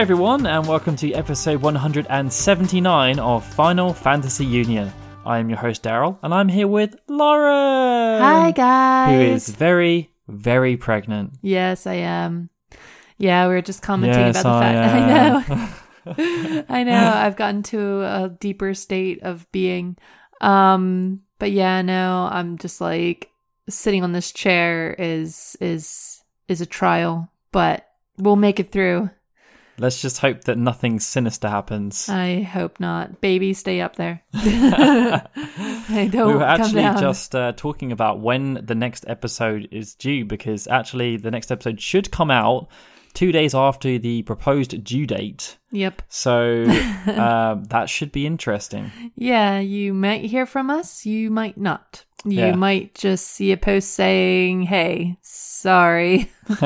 everyone, and welcome to episode 179 of Final Fantasy Union. I am your host, Daryl, and I'm here with Laura. Hi, guys. Who is very, very pregnant. Yes, I am. Yeah, we were just commenting Yes, about the fact. I know. I know. I've gotten to a deeper state of being. Um, but yeah, no, I'm just like sitting on this chair is is is a trial, but we'll make it through. Let's just hope that nothing sinister happens. I hope not. Baby, stay up there. I don't we were actually just uh, talking about when the next episode is due because actually the next episode should come out two days after the proposed due date. Yep. So um, that should be interesting. Yeah, you might hear from us, you might not. You Yeah. might just see a post saying, hey, sorry.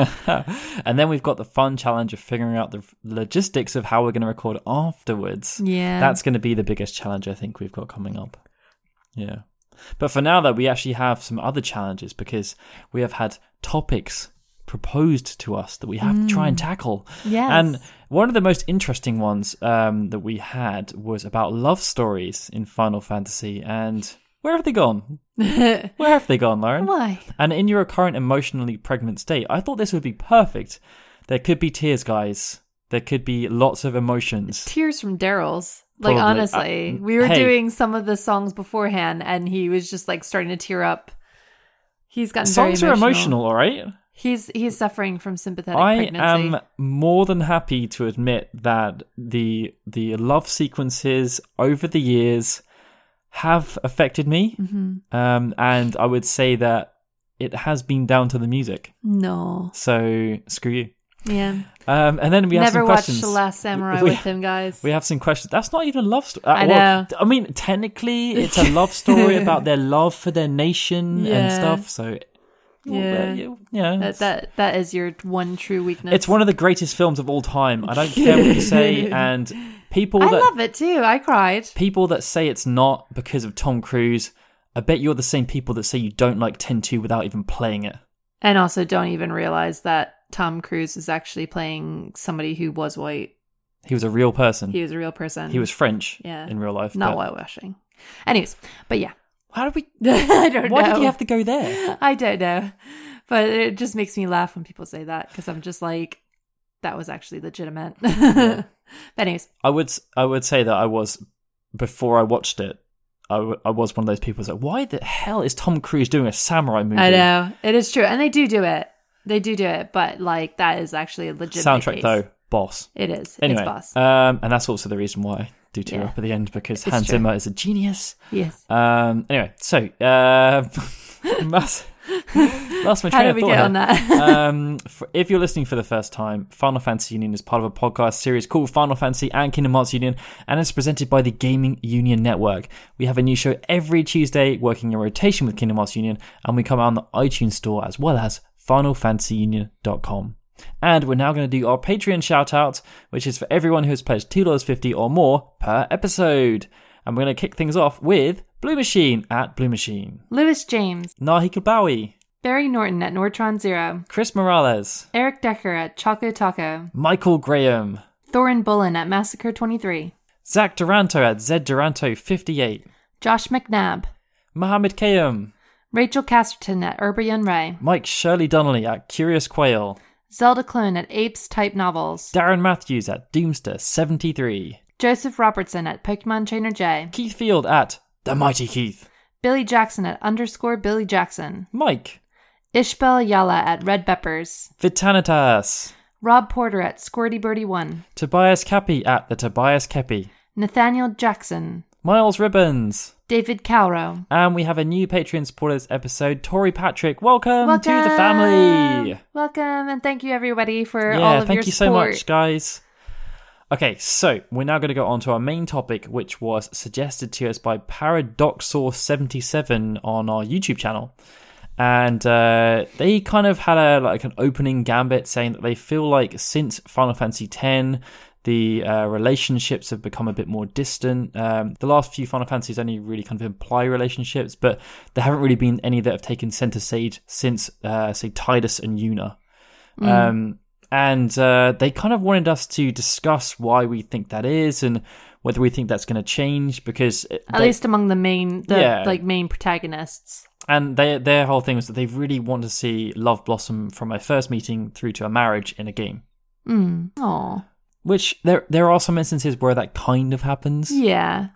and then we've got the fun challenge of figuring out the logistics of how we're going to record afterwards. Yeah. That's going to be the biggest challenge I think we've got coming up. Yeah. But for now, though, we actually have some other challenges because we have had topics proposed to us that we have to try and tackle. Yes. And one of the most interesting ones um, that we had was about love stories in Final Fantasy. And where have they gone? Where have they gone, Lauren? Why? And in your current emotionally pregnant state, I thought this would be perfect. There could be tears, guys. There could be lots of emotions. Tears from Daryl's. Like, Probably. honestly, Uh, we were hey. doing some of the songs beforehand, and he was just like starting to tear up. He's gotten very Songs are emotional, all right? He's he's suffering from sympathetic I pregnancy. am more than happy to admit that the the love sequences over the years have affected me, Mm-hmm. um, and I would say that it has been down to the music. No. So screw you. Yeah. Um, and then we have Never some watched questions. The Last Samurai We- with him, guys. We have some questions. That's not even a love story. I know. I mean, technically, it's a love story about their love for their nation and stuff. So, well, Yeah. you- yeah, that, that that is your one true weakness. it's one of the greatest films of all time. I don't care what you say, and people I that love it too. I cried. people that say it's not because of Tom Cruise. I bet you're the same people that say you don't like 10-2 without even playing it. And also don't even realize that Tom Cruise is actually playing somebody who was white. He was a real person. He was a real person. He was French Yeah. in real life. not but- whitewashing. Anyways, but yeah. How did we? I don't Why know. did you have to go there? I don't know. But it just makes me laugh when people say that because I'm just like, that was actually legitimate. but anyways, I would s- I would say that I was before I watched it. I, w- I was one of those people who's like, why the hell is Tom Cruise doing a samurai movie? I know it is true, and they do do it. They do do it, but like that is actually a legitimate Soundtrack case. though, boss. It is. Anyway, it's boss. um, and that's also the reason why I do tear Yeah. up at the end because It's Hans true. Zimmer is a genius. yes. Um, anyway, so uh, that's, that's my How did we get here. on that? um, for, if you're listening for the first time, Final Fantasy Union is part of a podcast series called Final Fantasy and Kingdom Hearts Union, and it's presented by the Gaming Union Network. We have a new show every Tuesday, working in rotation with Kingdom Hearts Union, and we come out on the iTunes Store as well as FinalFantasyUnion.com. And we're now going to do our Patreon shout out, which is for everyone who has pledged $2.50 or more per episode. And we're going to kick things off with Blue Machine at Blue Machine, Lewis James, Nahi Kabawi, Barry Norton at Nortron Zero, Chris Morales, Eric Decker at Choco Taco, Michael Graham, Thorin Bullen at Massacre 23, Zach Duranto at Zed Duranto 58, Josh McNabb, Mohammed Kayum, Rachel Casterton at Urbayan Ray, Mike Shirley Donnelly at Curious Quail, Zelda Clone at Apes Type Novels, Darren Matthews at Doomster 73, Joseph Robertson at Pokemon Trainer J, Keith Field at The Mighty Keith, Billy Jackson at underscore Billy Jackson, Mike, Ishbel Yala at Red Peppers, Vitanitas, Rob Porter at Squirty Birdie 1, Tobias Cappy at The Tobias Kepi, Nathaniel Jackson, Miles Ribbons, David Calrow. and we have a new Patreon supporters episode, Tori Patrick. Welcome, to the family. Welcome, and thank you everybody for all of your support Yeah, of thank your you so support. much, guys. Okay, so we're now going to go on to our main topic, which was suggested to us by Paradoxor77 on our YouTube channel. And uh, they kind of had a like an opening gambit saying that they feel like since Final Fantasy X, the uh, relationships have become a bit more distant. Um, the last few Final Fantasies only really kind of imply relationships, but there haven't really been any that have taken center stage since, uh, say, Tidus and Yuna. Um, and uh, they kind of wanted us to discuss why we think that is and whether we think that's going to change because At they- least among the main, the Yeah. like main protagonists. and they, their whole thing was that they really want to see love blossom from a first meeting through to a marriage in a game. Mm. Oh, Which there there are some instances where that kind of happens. yeah,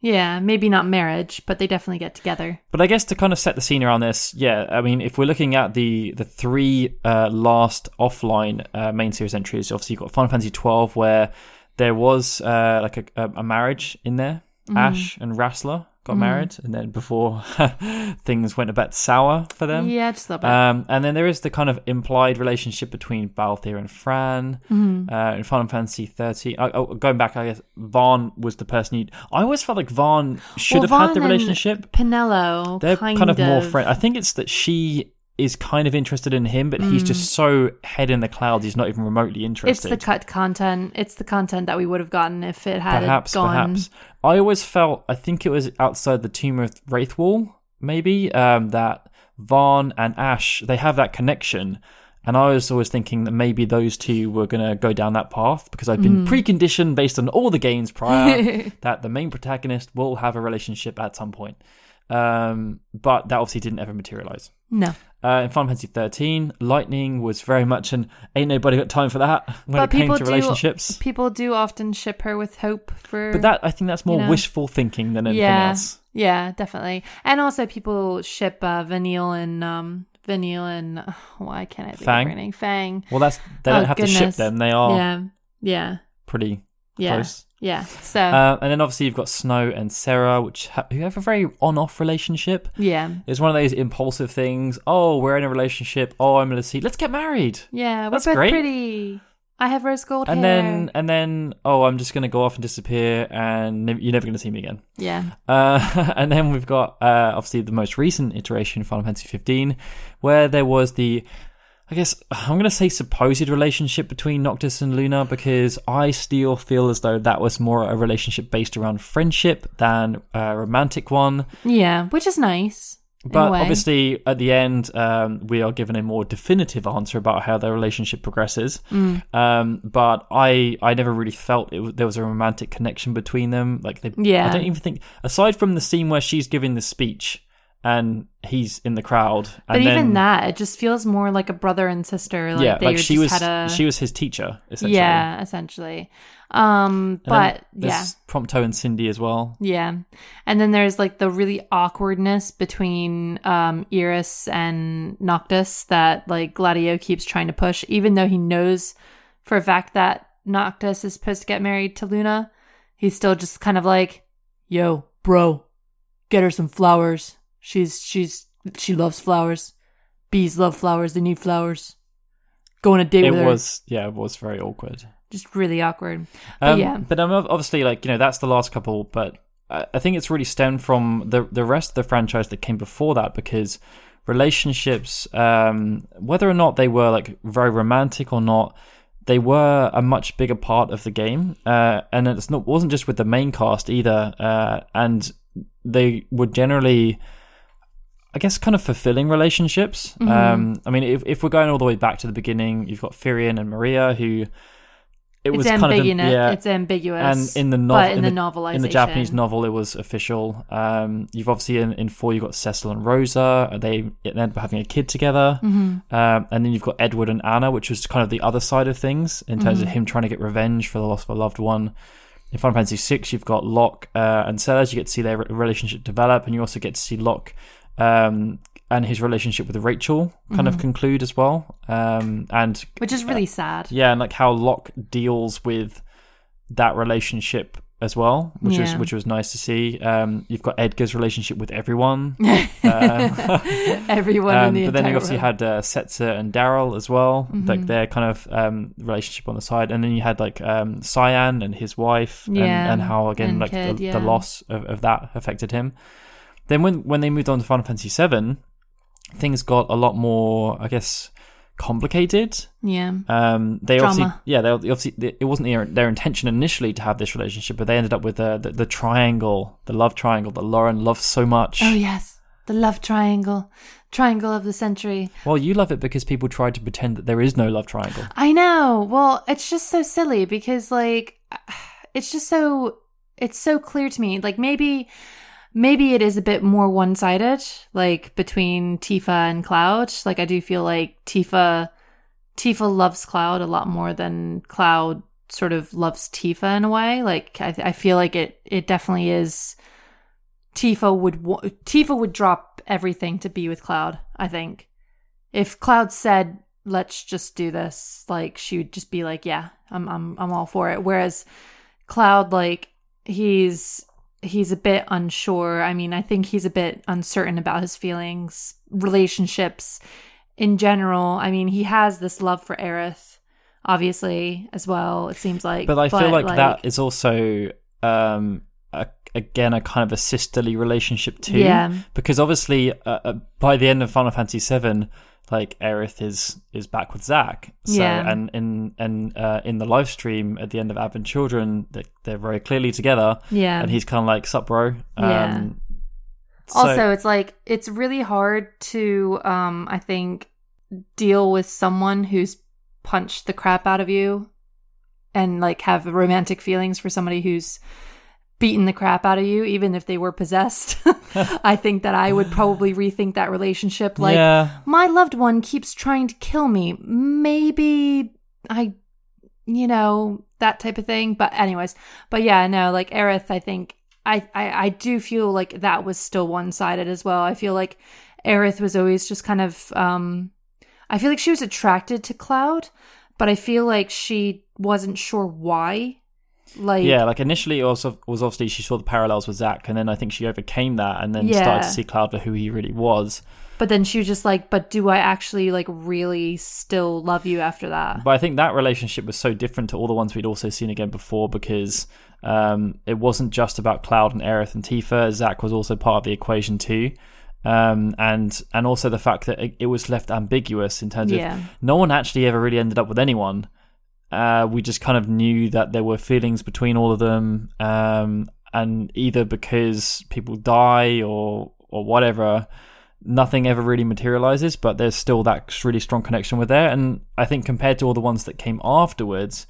yeah. Maybe not marriage, but they definitely get together. But I guess to kind of set the scene around this, yeah, I mean, if we're looking at the the three uh, last offline uh, main series entries, obviously you've got Final Fantasy twelve, where there was uh, like a, a, marriage in there. Ashe and Rasler got married, and then before things went a bit sour for them. Yeah, just a little bit. Um, and then there is the kind of implied relationship between Balthier and Fran Mm-hmm. uh, in Final Fantasy 13. Uh, oh, going back, I guess Vaan was the person you. I always felt like Vaan should Well, have had the relationship. Penelo, They're kind, kind, of, more friend. I think it's that she is kind of interested in him, but he's just so head in the clouds. He's not even remotely Mm. It's interested. the cut content. It's the content that we would have gotten if it had perhaps, gone. perhaps. I always felt. I think it was outside the Tomb of Raithwall, maybe um, that Vaan and Ashe they have that connection. And I was always thinking that maybe those two were going to go down that path because I've been preconditioned based on all the games prior that the main protagonist will have a relationship at some point. Um, but that obviously didn't ever materialize. No, Uh, in Final Fantasy 13, Lightning was very much an ain't nobody got time for that when But it came to do- relationships. people do often ship her with hope for. But that I think that's more you know. wishful thinking than anything yeah, else. yeah, definitely. And also, people ship uh, Vanille and um, Vanille and uh, why can't I think Fang? Fang. Well, that's they Oh, don't have to ship them; they are Yeah, yeah, pretty yeah, close. yeah. So Uh, and then obviously you've got Snow and Serah, which ha- who have a very on-off relationship. yeah, It's one of those impulsive things. Oh, we're in a relationship. Oh, I'm gonna see. Let's get married. yeah. We're That's both great. pretty. I have rose gold And hair. then and then oh, I'm just gonna go off and disappear, and ne- you're never gonna see me again. yeah, Uh, and then we've got uh, obviously the most recent iteration, Final Fantasy 15, where there was the, I guess I'm going to say supposed relationship between Noctis and Luna because I still feel as though that was more a relationship based around friendship than a romantic one. yeah, which is nice. But obviously, at the end, um, we are given a more definitive answer about how their relationship progresses. Mm. Um, but I, I never really felt it there was a romantic connection between them. Like they, Yeah. I don't even think aside from the scene where she's giving the speech and he's in the crowd. But even then, that, it just feels more like a brother and sister. Like yeah, they like she just was, had a she was his teacher essentially. yeah, essentially. Um, but yeah, Prompto and Cindy as well. yeah, and then there's like the really awkwardness between um Iris and Noctis that like Gladio keeps trying to push, even though he knows for a fact that Noctis is supposed to get married to Luna. He's still just kind of like, "Yo, bro, get her some flowers. She's she's she loves flowers. Bees love flowers. They need flowers. Go on a date It with her. was, yeah, it was very awkward. just really awkward. But Um, yeah. but I'm ob- obviously like you know that's the last couple, but I I think it's really stemmed from the the rest of the franchise that came before that because relationships, um, whether or not they were like very romantic or not, they were a much bigger part of the game, uh, and it's not wasn't just with the main cast either, uh, and they were generally. I guess kind of fulfilling relationships. Mm-hmm. Um, I mean, if, if we're going all the way back to the beginning, you've got Firion and Maria, who it It's was kind of ambiguous. yeah, It's ambiguous. and in the novel, in, the, novelization, in the Japanese novel, it was official. Um, you've obviously in, in four, you've got Cecil and Rosa. They end up having a kid together, Mm-hmm. um, and then you've got Edward and Anna, which was kind of the other side of things in terms Mm-hmm. of him trying to get revenge for the loss of a loved one. In Final Fantasy VI, you've got Locke uh, and Celes. You get to see their relationship develop, and you also get to see Locke um, and his relationship with Rachel kind of conclude as well. Um, and which is really sad. yeah, and like how Locke deals with that relationship as well, which was which was nice to see. Um, you've got Edgar's relationship with everyone, Everyone in um, the but then you obviously world. had uh, Setzer and Daryl as well, Mm-hmm. like their kind of um, relationship on the side, and then you had like um, Cyan and his wife, Yeah, and, and how again and like kid, the, yeah. the loss of, of that affected him. Then when when they moved on to Final Fantasy VII, things got a lot more, I guess, complicated. yeah, Um, they obviously, yeah, they obviously it wasn't their, their intention initially to have this relationship, but they ended up with the, the the triangle, the love triangle that Lauren loves so much. oh yes, the love triangle, triangle of the century. Well, you love it because people try to pretend that there is no love triangle. I know. Well, it's just so silly because like it's just so it's so clear to me. Like maybe maybe it is a bit more one-sided like between Tifa and Cloud. Like I do feel like Tifa Tifa loves Cloud a lot more than Cloud sort of loves Tifa in a way. Like I, I feel like it it definitely is Tifa would Tifa would drop everything to be with Cloud. I think if Cloud said, "Let's just do this," like she would just be like, "Yeah, I'm I'm I'm all for it." Whereas Cloud, like he's he's a bit unsure. I mean, I think he's a bit uncertain about his feelings, relationships in general. I mean, he has this love for Aerith, obviously as well. It seems like, But I feel like, that is also um a, again a kind of a sisterly relationship too. Yeah. Because obviously, uh, uh, by the end of Final Fantasy VII, like Aerith is is back with Zack. So, Yeah. And in and uh, in the live stream at the end of Advent Children, they, they're very clearly together. yeah. And he's kind of like, "Sup, bro." Um, Yeah. so- also it's like it's really hard to um i think deal with someone who's punched the crap out of you and like have romantic feelings for somebody who's beaten the crap out of you even if they were possessed. I think that i would probably rethink that relationship. Like yeah. my loved one keeps trying to kill me. Maybe i you know that type of thing. But anyways but yeah no like Aerith I think I, I I do feel like that was still one-sided as well. I feel like Aerith was always just kind of um I feel like she was attracted to Cloud but I feel like she wasn't sure why like Yeah, like initially it also was obviously she saw the parallels with Zack, and then I think she overcame that, and then Yeah. started to see Cloud for who he really was. but then she was just like but do I actually like really still love you after that But I think that relationship was so different to all the ones we'd also seen again before because um, it wasn't just about Cloud and Aerith and Tifa. Zack was also part of the equation too. Um, and and also the fact that it, it was left ambiguous in terms Yeah. of no one actually ever really ended up with anyone. Uh, we just kind of knew that there were feelings between all of them, um, and either because people die or or whatever, nothing ever really materializes. But there's still that really strong connection with there, and I think compared to all the ones that came afterwards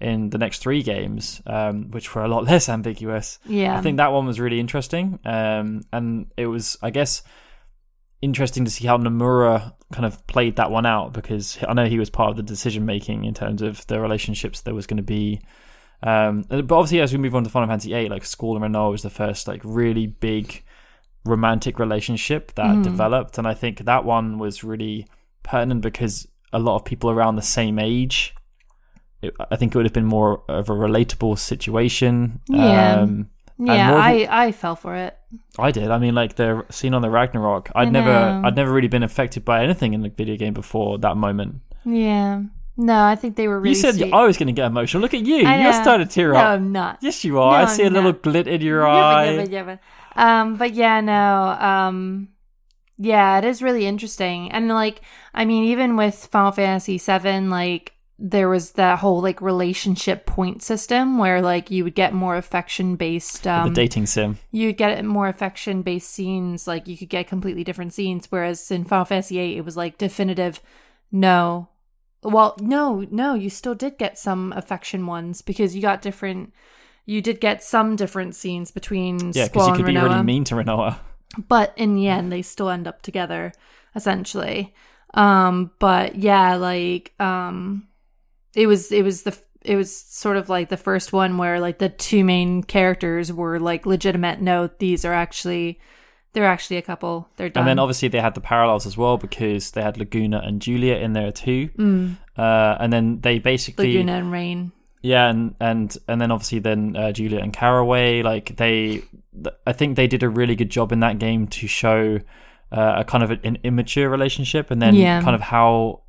in the next three games, um, which were a lot less ambiguous, yeah I think that one was really interesting. Um, and it was, I guess, interesting to see how Nomura kind of played that one out because I know he was part of the decision making in terms of the relationships there was going to be. Um, but obviously, as we move on to Final Fantasy VIII, like Squall and Rinoa was the first like really big romantic relationship that Mhm. developed, and I think that one was really pertinent because a lot of people around the same age. It, I think it would have been more of a relatable situation. Yeah. Um, yeah I I fell for it I did. I mean, like the scene on the Ragnarok. I'd I never, know. I'd never really been affected by anything in the video game before that moment. Yeah. No, I think they were really you said sweet. I was going to get emotional. Look at you. You're starting to tear up. no. I'm not. Yes, you are. I see a I'm little not. glit in your eye. yabba, yabba. Um, but yeah, no. Um, yeah, it is really interesting, and like, I mean, even with Final Fantasy VII, like there was that whole like relationship point system where like you would get more affection based. Um, the dating sim. you'd get more affection based scenes like you could get completely different scenes whereas in final fantasy VIII, it was like definitive no well no no you still did get some affection ones because you got different you did get some different scenes between Yeah, because you could be really mean to Rinoa. but in the end they still end up together essentially um but yeah like um it was it was the it was sort of like the first one where like the two main characters were like legitimate no these are actually they're actually a couple they're done And then obviously they had the parallels as well because they had Laguna and Julia in there too. mm, Uh, and then they basically laguna and Raine Yeah, and and and then obviously then uh, Julia and Caraway, like they, th- I think they did a really good job in that game to show uh, a kind of an immature relationship, and then Yeah. kind of how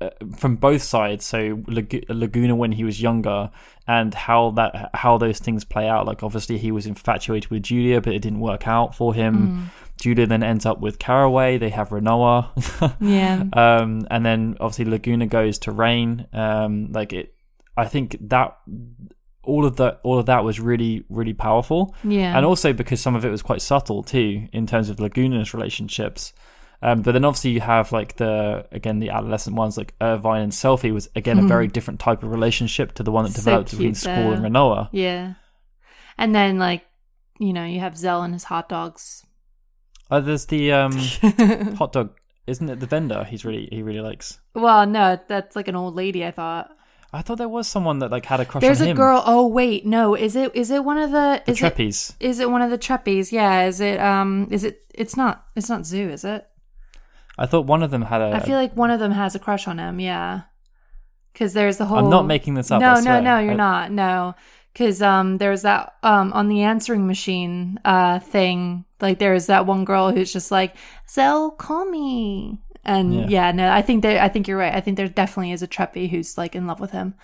uh, from both sides. So Lag- Laguna when he was younger, and how that how those things play out. Like obviously he was infatuated with Julia, but it didn't work out for him. Mm. Julia then ends up with Caraway. They have Rinoa. yeah um, and then obviously Laguna goes to Raine. Um, like it, I think that all of that, all of that was really, really powerful, yeah and also because some of it was quite subtle too in terms of Laguna's relationships. Um, but then obviously you have like the again the adolescent ones like Irvine and Selphie was again a very different type of relationship to the one that Mm-hmm. So developed between Squall and. Rinoa. Yeah. And then like, you know, you have Zell and his hot dogs. Oh, there's the um, hot dog, isn't it? The vendor he's really he really likes. well, no, that's like an old lady, I thought. I thought there was someone that like had a crush There's on a him. girl. Oh wait, no. Is it is it one of the, the is it is it one of the Trepies? Yeah, is it um is it it's not it's not Xu, is it? I thought one of them had a. I feel like one of them has a crush on him, yeah. Cuz there's the whole I'm not making this up. No, no, no, you're I- not. No. Cuz um there's that um on the answering machine uh thing, like there's that one girl who's just like, "Zell, call me." And Yeah. yeah, no, I think there I think you're right. I think there definitely is a Trepie who's like in love with him.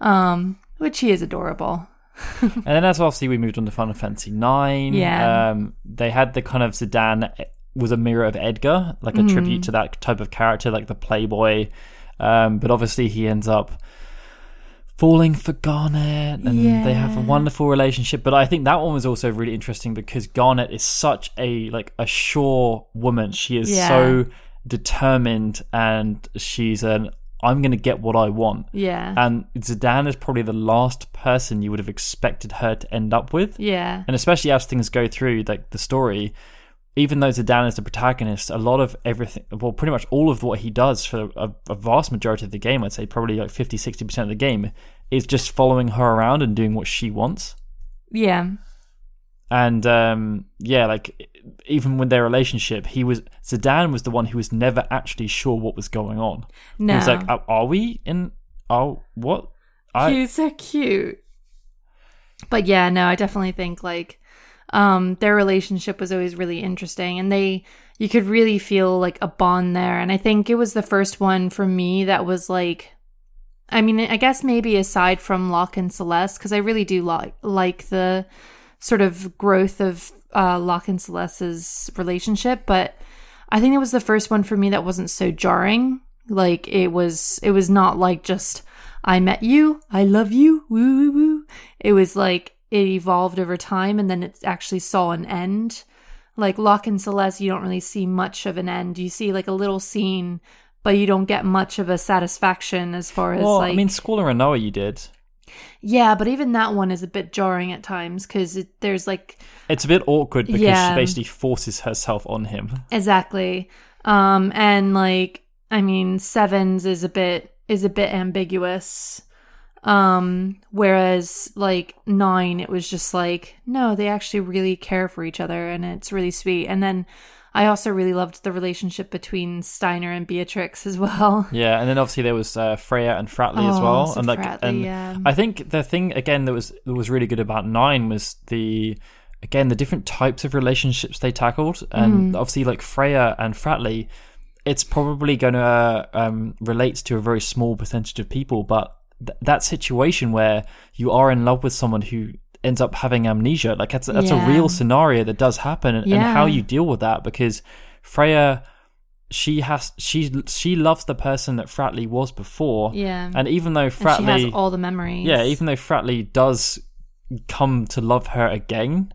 Um which he is adorable. And then as obviously we moved on to Final Fantasy Nine. Yeah. Um, they had the kind of Zidane was a mirror of Edgar, like a Mm-hmm. tribute to that type of character, like the playboy. Um, but obviously he ends up falling for Garnet, and they have a wonderful relationship. But I think that one was also really interesting because Garnet is such a like a sure woman. She is Yeah. so determined, and she's an I'm going to get what I want. Yeah. And Zidane is probably the last person you would have expected her to end up with. yeah. And especially as things go through, like the story, even though Zidane is the protagonist, a lot of everything, well, pretty much all of what he does for a, a vast majority of the game, I'd say probably like 50, 60% of the game, is just following her around and doing what she wants. Yeah. And um, yeah, like even with their relationship, he was Zidane was the one who was never actually sure what was going on. No. He was like, "Are- "Are we in? Oh, what?" I, He's so cute. But yeah, no, I definitely think like um their relationship was always really interesting and they you could really feel like a bond there and I think it was the first one for me that was like I mean, I guess maybe aside from Locke and Celes cuz I really do like like the sort of growth of uh Locke and Celes's relationship, but I think it was the first one for me that wasn't so jarring. Like it was it was not like just I met you, I love you, woo woo woo. It was like it evolved over time and then it actually saw an end. Like Locke and Celes, you don't really see much of an end. You see like a little scene, but you don't get much of a satisfaction as far as well, like I mean, Squall and Rinoa, you did. yeah, but even that one is a bit jarring at times because there's like It's a bit awkward because Yeah. she basically forces herself on him. Exactly. Um and like I mean Sevens is a bit is a bit ambiguous. Um whereas like 9 it was just like no they actually really care for each other and it's really sweet. And then I also really loved the relationship between Steiner and Beatrix as well. Yeah, and then obviously there was uh, Freya and Fratley as Oh, well, so and like, Fratley, and yeah. I think the thing again that was that was really good about Nine was the again the different types of relationships they tackled, and Mm. obviously like Freya and Fratley, it's probably going to uh, um, relate to a very small percentage of people, but th- that situation where you are in love with someone who ends up having amnesia, like that's that's Yeah. a real scenario that does happen, and, and how you deal with that because Freya she has she she loves the person that Fratley was before. Yeah. And even though Fratley has all the memories. Yeah, even though Fratley does come to love her again,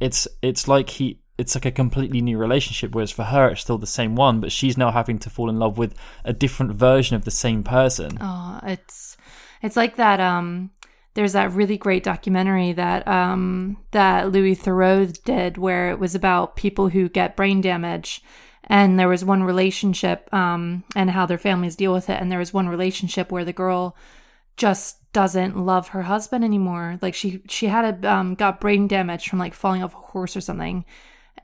it's it's like he it's like a completely new relationship, whereas for her it's still the same one, but she's now having to fall in love with a different version of the same person. Oh, it's it's like that. Um, there's that really great documentary that um that Louis Theroux did, where it was about people who get brain damage, and there was one relationship um and how their families deal with it, and there was one relationship where the girl just doesn't love her husband anymore. Like she she had a um got brain damage from like falling off a horse or something.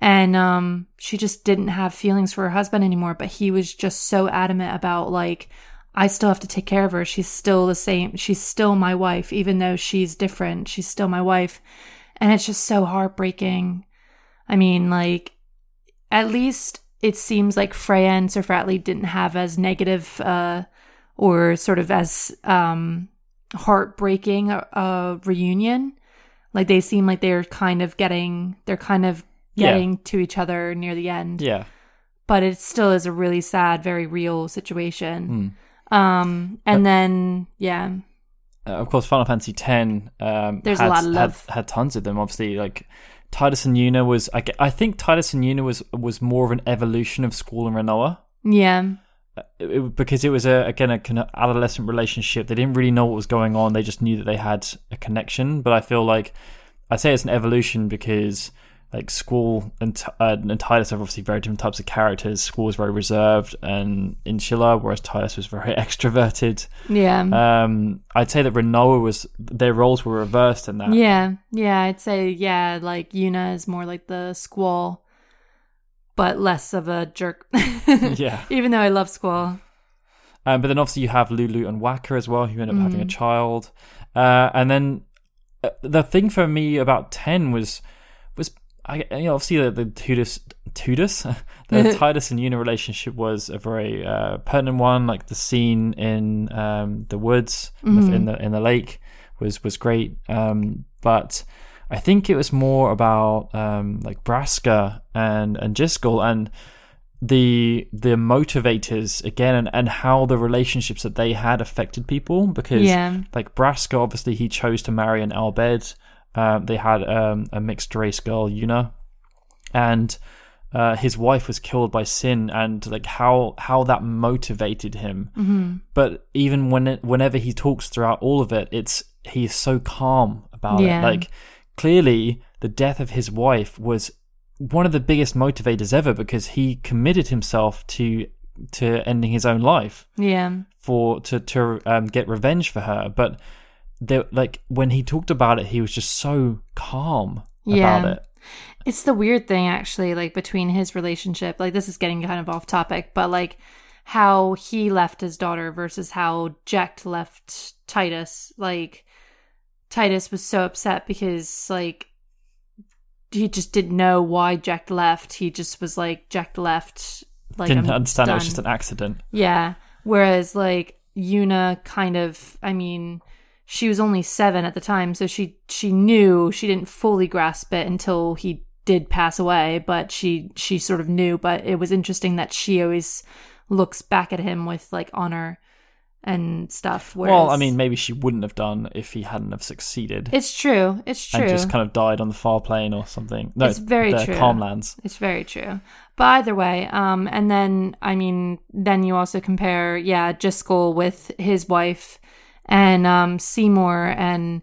And um she just didn't have feelings for her husband anymore, but he was just so adamant about like I still have to take care of her. She's still the same. She's still my wife even though she's different. She's still my wife. And it's just so heartbreaking. I mean, like at least it seems like Freya and Sir Fratley didn't have as negative uh or sort of as um heartbreaking a, a reunion. Like they seem like they're kind of getting they're kind of Yeah. getting to each other near the end. Yeah. But it still is a really sad, very real situation. Hmm. Um and then yeah. uh, of course, Final Fantasy X. Um, There's a had, lot of love. Had, had tons of them. Obviously, like Tidus and Yuna was. I, I think Tidus and Yuna was was more of an evolution of Squall and Rinoa. Yeah. It- it- because it was a again a kind of adolescent relationship. They didn't really know what was going on. They just knew that they had a connection. But I feel like I say it's an evolution because like Squall and, uh, and Tidus are obviously very different types of characters. Squall was very reserved and insular, whereas Tidus was very extroverted. Yeah. Um, I'd say that Rinoa was their roles were reversed in that. yeah. Yeah. I'd say, yeah, like Yuna is more like the squall, but less of a jerk. Yeah. Even though I love squall. Um, but then obviously you have Lulu and Wakka as well, who end up having a Mhm. child. Uh, and then uh, the thing for me about ten was I you know obviously the, the Tudus Tudus the Tidus and Yuna relationship was a very uh, pertinent one. Like the scene in um, the woods in the- in the in the lake was was great. Um, but I think it was more about um, like Braska and and Jyscal and the the motivators again and, and how the relationships that they had affected people because Yeah. like Braska obviously he chose to marry an Al Bhed um, they had um, a mixed race girl Yuna. And uh, his wife was killed by Sin and like how how that motivated him. Hmm but even when it, whenever he talks throughout all of it it's he's so calm about Yeah. it like clearly the death of his wife was one of the biggest motivators ever because he committed himself to to ending his own life Yeah. for to to um, get revenge for her. But there like when he talked about it he was just so calm Yeah. about it It's the weird thing, actually, like between his relationship. Like, this is getting kind of off topic, but like how he left his daughter versus how Jecht left Tidus. Like, Tidus was so upset because, like, he just didn't know why Jecht left. He just was like, Jecht left. Like, didn't I'm understand it was just an accident Yeah. Whereas like Yuna kind of I mean, she was only 7 at the time, so she she knew she didn't fully grasp it until he did pass away, but she she sort of knew, but it was interesting that she always looks back at him with like honor and stuff whereas well i mean maybe she wouldn't have done if he hadn't have succeeded It's true. It's true. and just kind of died on the far plane or something. No, It's very the true. Calmlands. It's very true. But either way, um, and then I mean, then you also compare, yeah, Jyscal with his wife and um Seymour and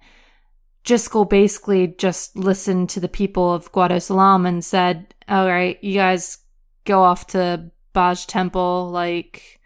Jyscal basically just listened to the people of Guado Salam and said, All right, you guys go off to Baj Temple, like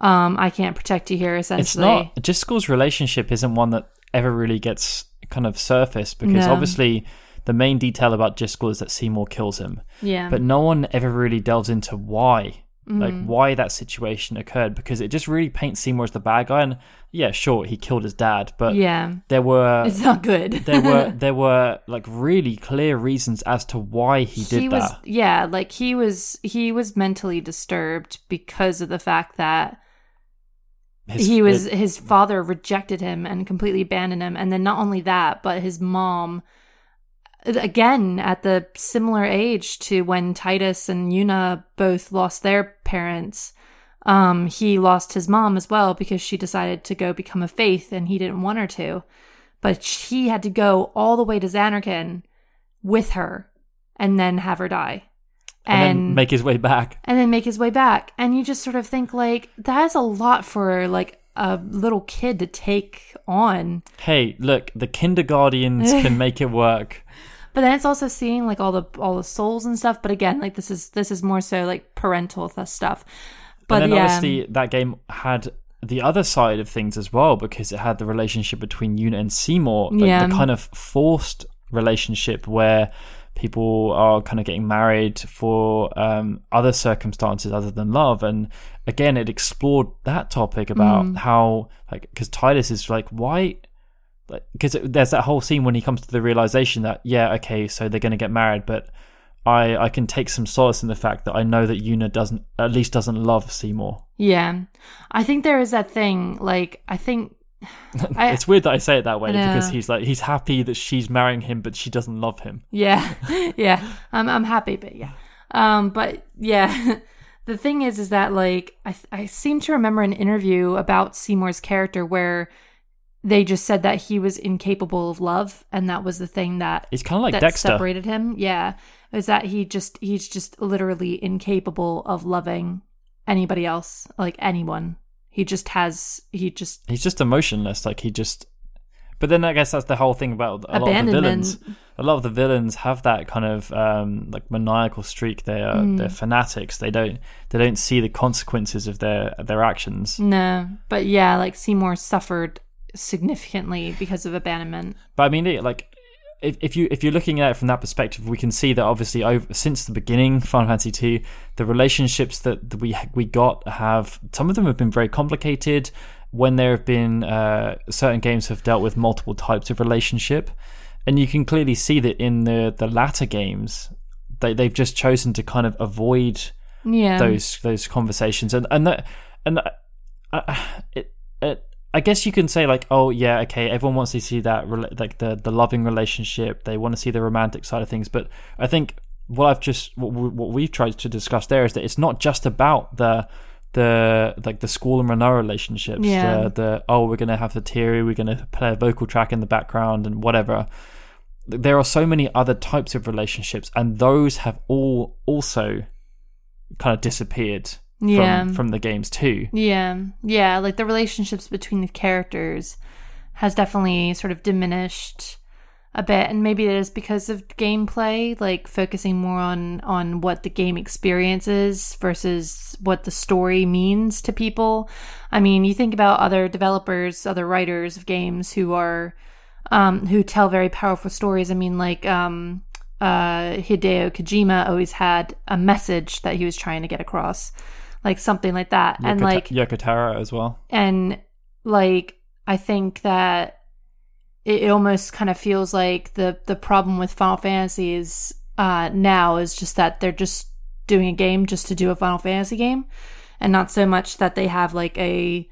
um, I can't protect you here essentially. It's not Jyscal's relationship isn't one that ever really gets kind of surfaced because No. obviously the main detail about Jyscal is that Seymour kills him, yeah. but no one ever really delves into why. Like Mhm. why that situation occurred because it just really paints Seymour as the bad guy and yeah sure he killed his dad but yeah. there were It's not good. there were there were like really clear reasons as to why he did was that yeah like he was he was mentally disturbed because of the fact that His- he was it- his father rejected him and completely abandoned him and then not only that but his mom again at the similar age to when Tidus and Yuna both lost their parents. Um he lost his mom as well because she decided to go become a fayth and he didn't want her to. But he had to go all the way to Zanarkand with her and then have her die. And, then make his way back. And then make his way back. And you just sort of think like that's a lot for like a little kid to take on. hey look the kindergartens can make it work But then it's also seeing like all the all the souls and stuff. But again, like this is this is more so like parental th- stuff. But and then yeah, obviously that game had the other side of things as well because it had the relationship between Yuna and Seymour, like Yeah. the kind of forced relationship where people are kind of getting married for um, other circumstances other than love. And again, it explored that topic about Mm. how like because Tidus is like why. Because there's that whole scene when he comes to the realization that yeah okay so they're going to get married but I I can take some solace in the fact that I know that Yuna doesn't at least doesn't love Seymour. yeah. I think there is that thing. Like I think I, it's weird that I say it that way because he's like he's happy that she's marrying him, but she doesn't love him. Yeah, yeah. I'm I'm happy, but yeah. Um, but yeah, the thing is, is that like I I seem to remember an interview about Seymour's character where they just said that he was incapable of love, and that was the thing that He's kind of like that Dexter. separated him. Yeah, is that he just he's just literally incapable of loving anybody else, like anyone. He just has he just He's just emotionless. Like he just. But then I guess that's the whole thing about a lot of the villains. A lot of the villains have that kind of um, like maniacal streak. They are Mm. they're fanatics. They don't they don't see the consequences of their their actions. No, but yeah, like Seymour suffered significantly because of abandonment. But I mean, like, if, if you if you're looking at it from that perspective, we can see that obviously over since the beginning, Final Fantasy two, the relationships that, we we got have some of them have been very complicated. When there have been uh, certain games have dealt with multiple types of relationship, and you can clearly see that in the the latter games, they they've just chosen to kind of avoid Yeah, those those conversations and and that and uh, it, it I guess you can say like oh yeah okay everyone wants to see that like the the loving relationship. They want to see the romantic side of things. But I think what I've just what, what we've tried to discuss there is that it's not just about the the like the Squall and Rinoa relationships Yeah. the, the oh we're gonna have the theory we're gonna play a vocal track in the background and whatever. There are so many other types of relationships and those have all also kind of disappeared Yeah. from, from the games too. Yeah, yeah, like the relationships between the characters has definitely sort of diminished a bit, and maybe it is because of gameplay, like focusing more on on what the game experience is versus what the story means to people. I mean, you think about other developers, other writers of games who are um, who tell very powerful stories. I mean, like um, uh, Hideo Kojima always had a message that he was trying to get across, like something like that, and like Yoko Taro as well. and like I think that it, it almost kind of feels like the the problem with Final Fantasy is uh, now is just that they're just doing a game just to do a Final Fantasy game, and not so much that they have like a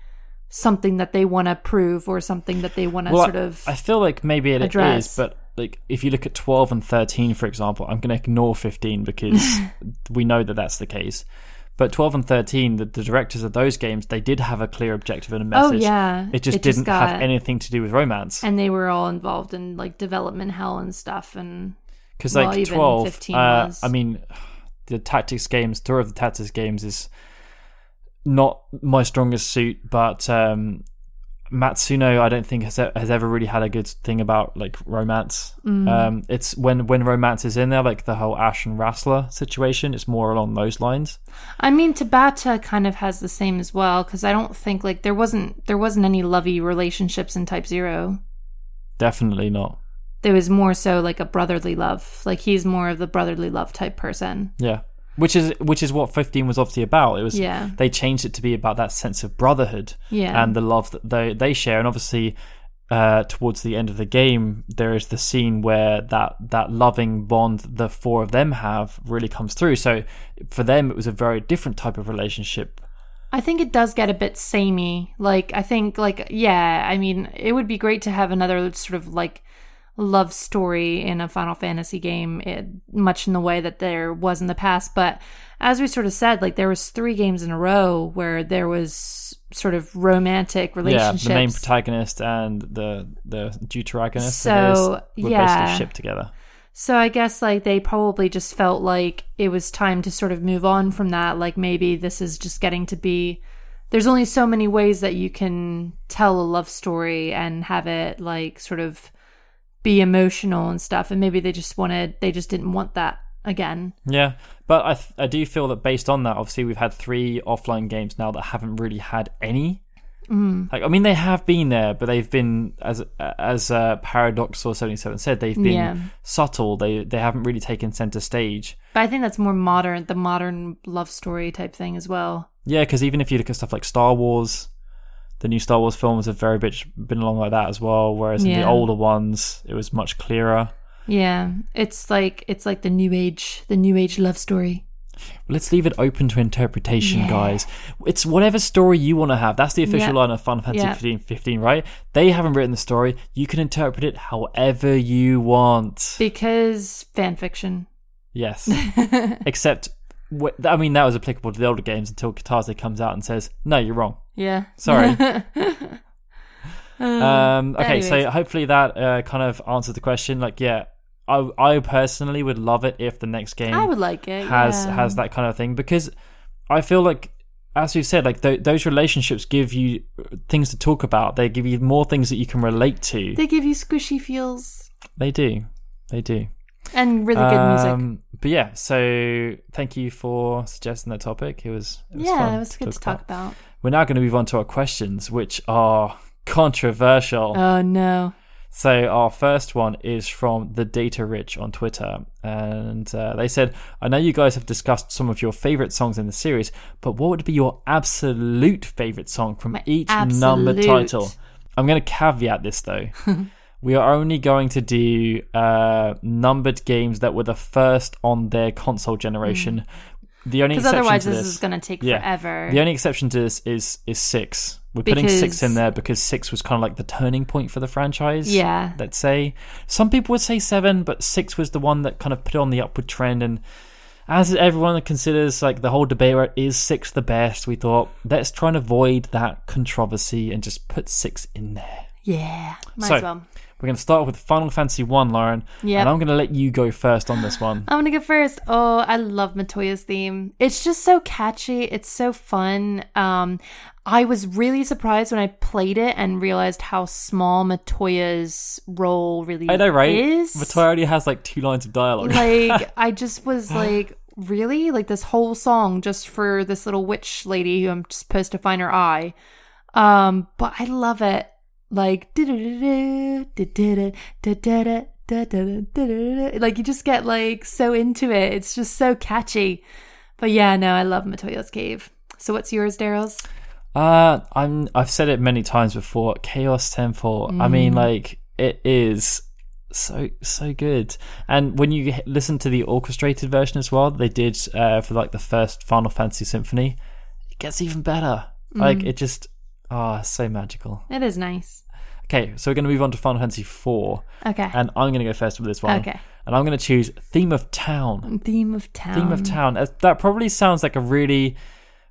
something that they want to prove or something that they want to Well, sort of I feel like maybe it is, address. but like if you look at 12 and 13, for example, I'm going to ignore 15 because we know that that's the case. But 12 and 13, the, the directors of those games, they did have a clear objective and a message. oh message. yeah, It just didn't have anything to do with romance. and they were all involved in like development hell and stuff and Because well, like even 12, 15 uh, was. I mean, the tactics games, Tour of the Tactics games is not my strongest suit, but um, Matsuno, I don't think has has ever really had a good thing about like romance. Mm. Um, it's when when romance is in there, like the whole Ashe and Rasler situation. It's more along those lines. I mean, Tabata kind of has the same as well because I don't think like there wasn't there wasn't any lovey relationships in Type Zero. Definitely not. There was more so like a brotherly love. Like he's more of the brotherly love type person. Yeah, which is which is what fifteen was obviously about. It was Yeah, they changed it to be about that sense of brotherhood. yeah, and the love that they they share. And obviously, uh, towards the end of the game, there is the scene where that that loving bond the four of them have really comes through. So for them, it was a very different type of relationship. I think it does get a bit samey. Like I think like yeah, I mean, it would be great to have another sort of like love story in a Final Fantasy game, it, much in the way that there was in the past. But as we sort of said, like there was three games in a row where there was sort of romantic Yeah, relationships. the main protagonist and the the deuteragonist So, were yeah. basically shipped together. So I guess like they probably just felt like it was time to sort of move on from that. Like maybe this is just getting to be there's only so many ways that you can tell a love story and have it like sort of be emotional and stuff and maybe they just wanted they just didn't want that again. Yeah, but I th- I do feel that based on that, obviously we've had three offline games now that haven't really had any. Mm. Like I mean, they have been there, but they've been as as uh, Paradox or seventy seven said, they've been Yeah. subtle. They they haven't really taken center stage. But I think that's more modern the modern love story type thing as well. Yeah, because even if you look at stuff like Star Wars, the new Star Wars films have very much been along like that as well. Whereas in the older ones, it was much clearer. Yeah, it's like it's like the new age the new age love story. Let's leave it open to interpretation, Yeah. guys. It's whatever story you want to have. That's the official Yeah. line of Final Fantasy Yeah. 15, 15, right? They haven't written the story. You can interpret it however you want. Because fan fiction. Yes. Except, I mean, that was applicable to the older games until Kitase comes out and says, no, you're wrong. Yeah. Sorry. Um, okay, so hopefully that uh, kind of answers the question. Like, yeah, I I personally would love it if the next game I would like it. has yeah. has that kind of thing because I feel like as you said like th- those relationships give you things to talk about they give you more things that you can relate to They give you squishy feels they do they do and really good music. Um, but yeah so thank you for suggesting that topic it was, it was Yeah, fun it was good to talk about. we're now going to move on to our questions which are controversial Oh no. So our first one is from the Data Rich on Twitter, and uh, they said, "I know you guys have discussed some of your favorite songs in the series, but what would be your absolute favorite song from My each numbered absolute. title?" I'm going to caveat this though. we are only going to do uh, numbered games that were the first on their console generation. The only Because exception otherwise, to this, this is going to take Yeah. forever. the only exception to this is is six. We're putting six in there because six was kind of like the turning point for the franchise. Yeah. Let's say some people would say seven, but six was the one that kind of put on the upward trend. And as everyone considers like the whole debate where is six the best, we thought let's try and avoid that controversy and just put six in there. yeah. Might So- as well. We're going to start with Final Fantasy One, Lauren, Yeah. and I'm going to let you go first on this one. I'm gonna go first. Oh, I love Matoya's theme. It's just so catchy. It's so fun. Um, I was really surprised when I played it and realized how small Matoya's role really I know, right? is. Matoya already has like two lines of dialogue. like I just was like, really? Like this whole song just for this little witch lady who I'm supposed to find her eye. Um, but I love it. Like like you just get like so into it. It's just so catchy. But yeah, no, I love Matoya's Cave. So what's yours, Daryl's? Uh, I'm. I've said it many times before. Chaos Temple. I mean, like it is so so good. And when you listen to the orchestrated version as well, they did uh, for like the first Final Fantasy Symphony, it gets even better. Like it just ah, so magical. It is nice. Okay, so we're gonna move on to Final Fantasy Four, Okay. and I'm gonna go first with this one. Okay. and I'm gonna choose Theme of Town. Theme of town. Theme of Town. Uh, That probably sounds like a really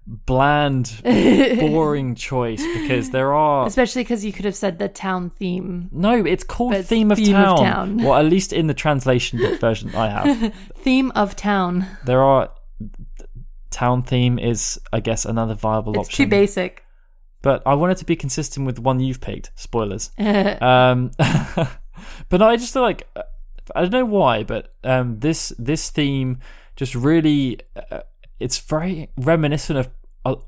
bland, boring choice because there are Especially because you could have said the town theme. No, it's called it's Theme, of, Theme town. of Town. Well, at least in the translation version I have, Theme of town. there are town theme is, I guess, another viable It's option. too basic. But I wanted to be consistent with the one you've picked. Spoilers. um, but no, I just feel like uh, I don't know why, but um, this this theme just really uh, it's very reminiscent of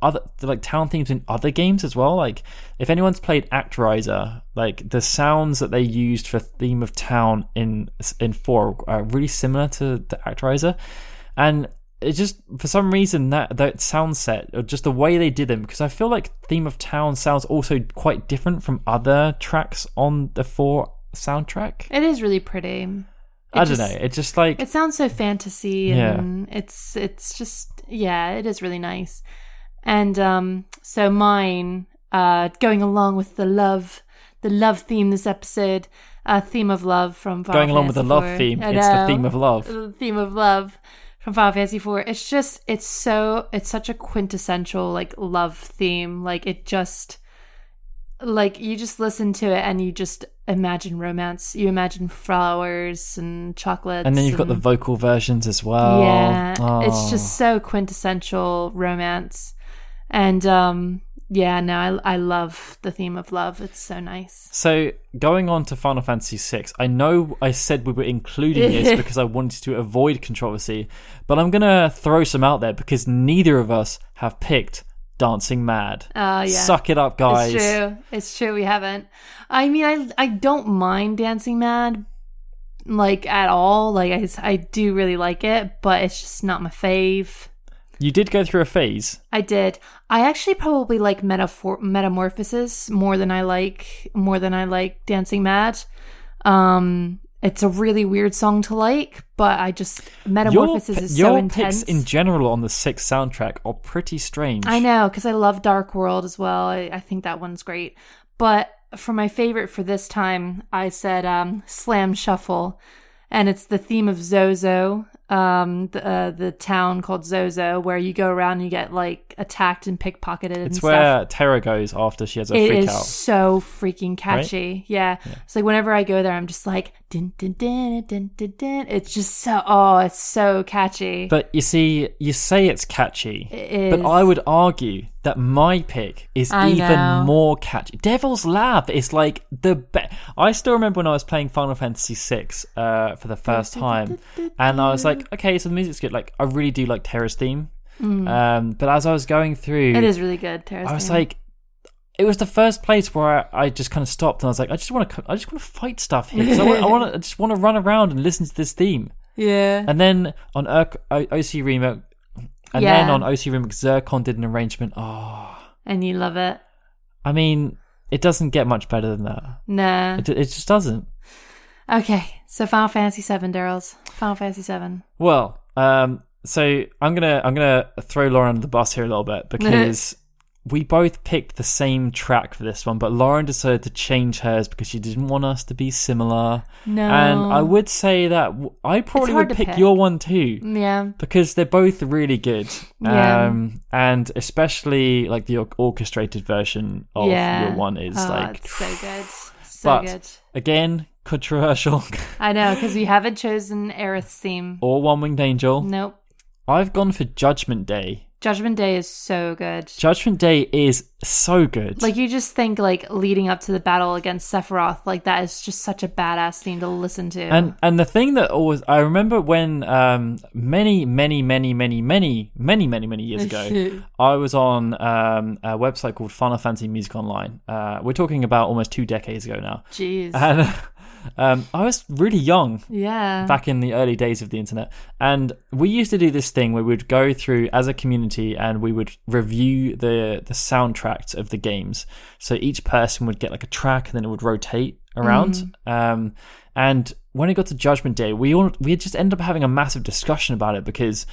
other like town themes in other games as well. Like if anyone's played ActRaiser, like the sounds that they used for theme of town in in four are really similar to the ActRaiser, and it just for some reason that that sound set or just the way they did them because I feel like theme of town sounds also quite different from other tracks on the four soundtrack. It is really pretty. It I don't know. It's just like It sounds so fantasy Yeah. and it's it's just yeah, it is really nice. And um so mine uh going along with the love the love theme this episode, uh theme of love from Final going along with the love theme. It's the theme of love. the theme of love from Final Fantasy IV. It's just it's so it's such a quintessential like love theme. Like it just like you just listen to it and you just imagine romance. You imagine flowers and chocolates. And then you've got the vocal versions as well. yeah, Oh. it's just so quintessential romance. And um yeah, no, I I love the theme of love. It's so nice. So going on to Final Fantasy VI, I know I said we were including this because I wanted to avoid controversy, but I'm gonna throw some out there because neither of us have picked Dancing Mad. Oh yeah. Suck it up, guys. It's true. It's true. We haven't. I mean, I I don't mind Dancing Mad, like at all. Like I I do really like it, but it's just not my fave. You did go through a phase. I did. I actually probably like Metafor- Metamorphosis more than I like more than I like Dancing Mad. Um, it's a really weird song to like, but I just Metamorphosis your, is your so picks in general on the sixth soundtrack are pretty strange. I know because I love Dark World as well. I, I think that one's great. But for my favorite for this time, I said um, Slam Shuffle, and it's the theme of Zozo um the uh, the town called Zozo where you go around and you get like attacked and pickpocketed and It's stuff. where Terra goes after she has a It freak is out. so freaking catchy. Yeah. It's like whenever I go there, I'm just like, din, din, din, din, din, din. it's just so, oh, it's so catchy. But you see, you say it's catchy, It but. I would argue that my pick is I even know. more catchy. Devil's Lab is like the best. I still remember when I was playing Final Fantasy VI uh, for the first time, and I was like, okay, so the music's good. Like, I really do like Terra's theme. Um, but as I was going through, Mm. it is really good. Terra's I was theme. like, it was the first place where I, I just kind of stopped and I was like, I just want to, I just want to fight stuff here. I want, I want to, I just want to run around and listen to this theme. yeah. And then on OC ReMix, and Yeah. then on OC ReMix, Zircon did an arrangement. Oh, And you love it. I mean, it doesn't get much better than that. Nah. It, it just doesn't. Okay. So Final Fantasy VII, Daryl's. Final Fantasy VII. Well, um, so I'm gonna I'm gonna throw Lauren under the bus here a little bit because we both picked the same track for this one, but Lauren decided to change hers because she didn't want us to be similar. No. And I would say that I probably would pick, pick. your one too. Yeah. because they're both really good. Yeah. Um, and especially like the orchestrated version of Yeah. your one is oh, like so good. So But- good. again controversial. I know, because we haven't chosen Aerith's theme. or One Winged Angel. Nope. I've gone for Judgment Day. Judgment Day is so good. Judgment Day is so good. Like you just think like leading up to the battle against Sephiroth, like that is just such a badass theme to listen to. and and the thing that always I remember when um many many many many many many many many years ago I was on um a website called Final Fantasy Music Online. Uh, we're talking about almost two decades ago now, Jeez. and um I was really young yeah. back in the early days of the internet. And we used to do this thing where we'd go through as a community and we would review the the soundtracks of the games. So each person would get like a track and then it would rotate around. Um, and when it got to Judgment Day, we all we just ended up having a massive discussion about it because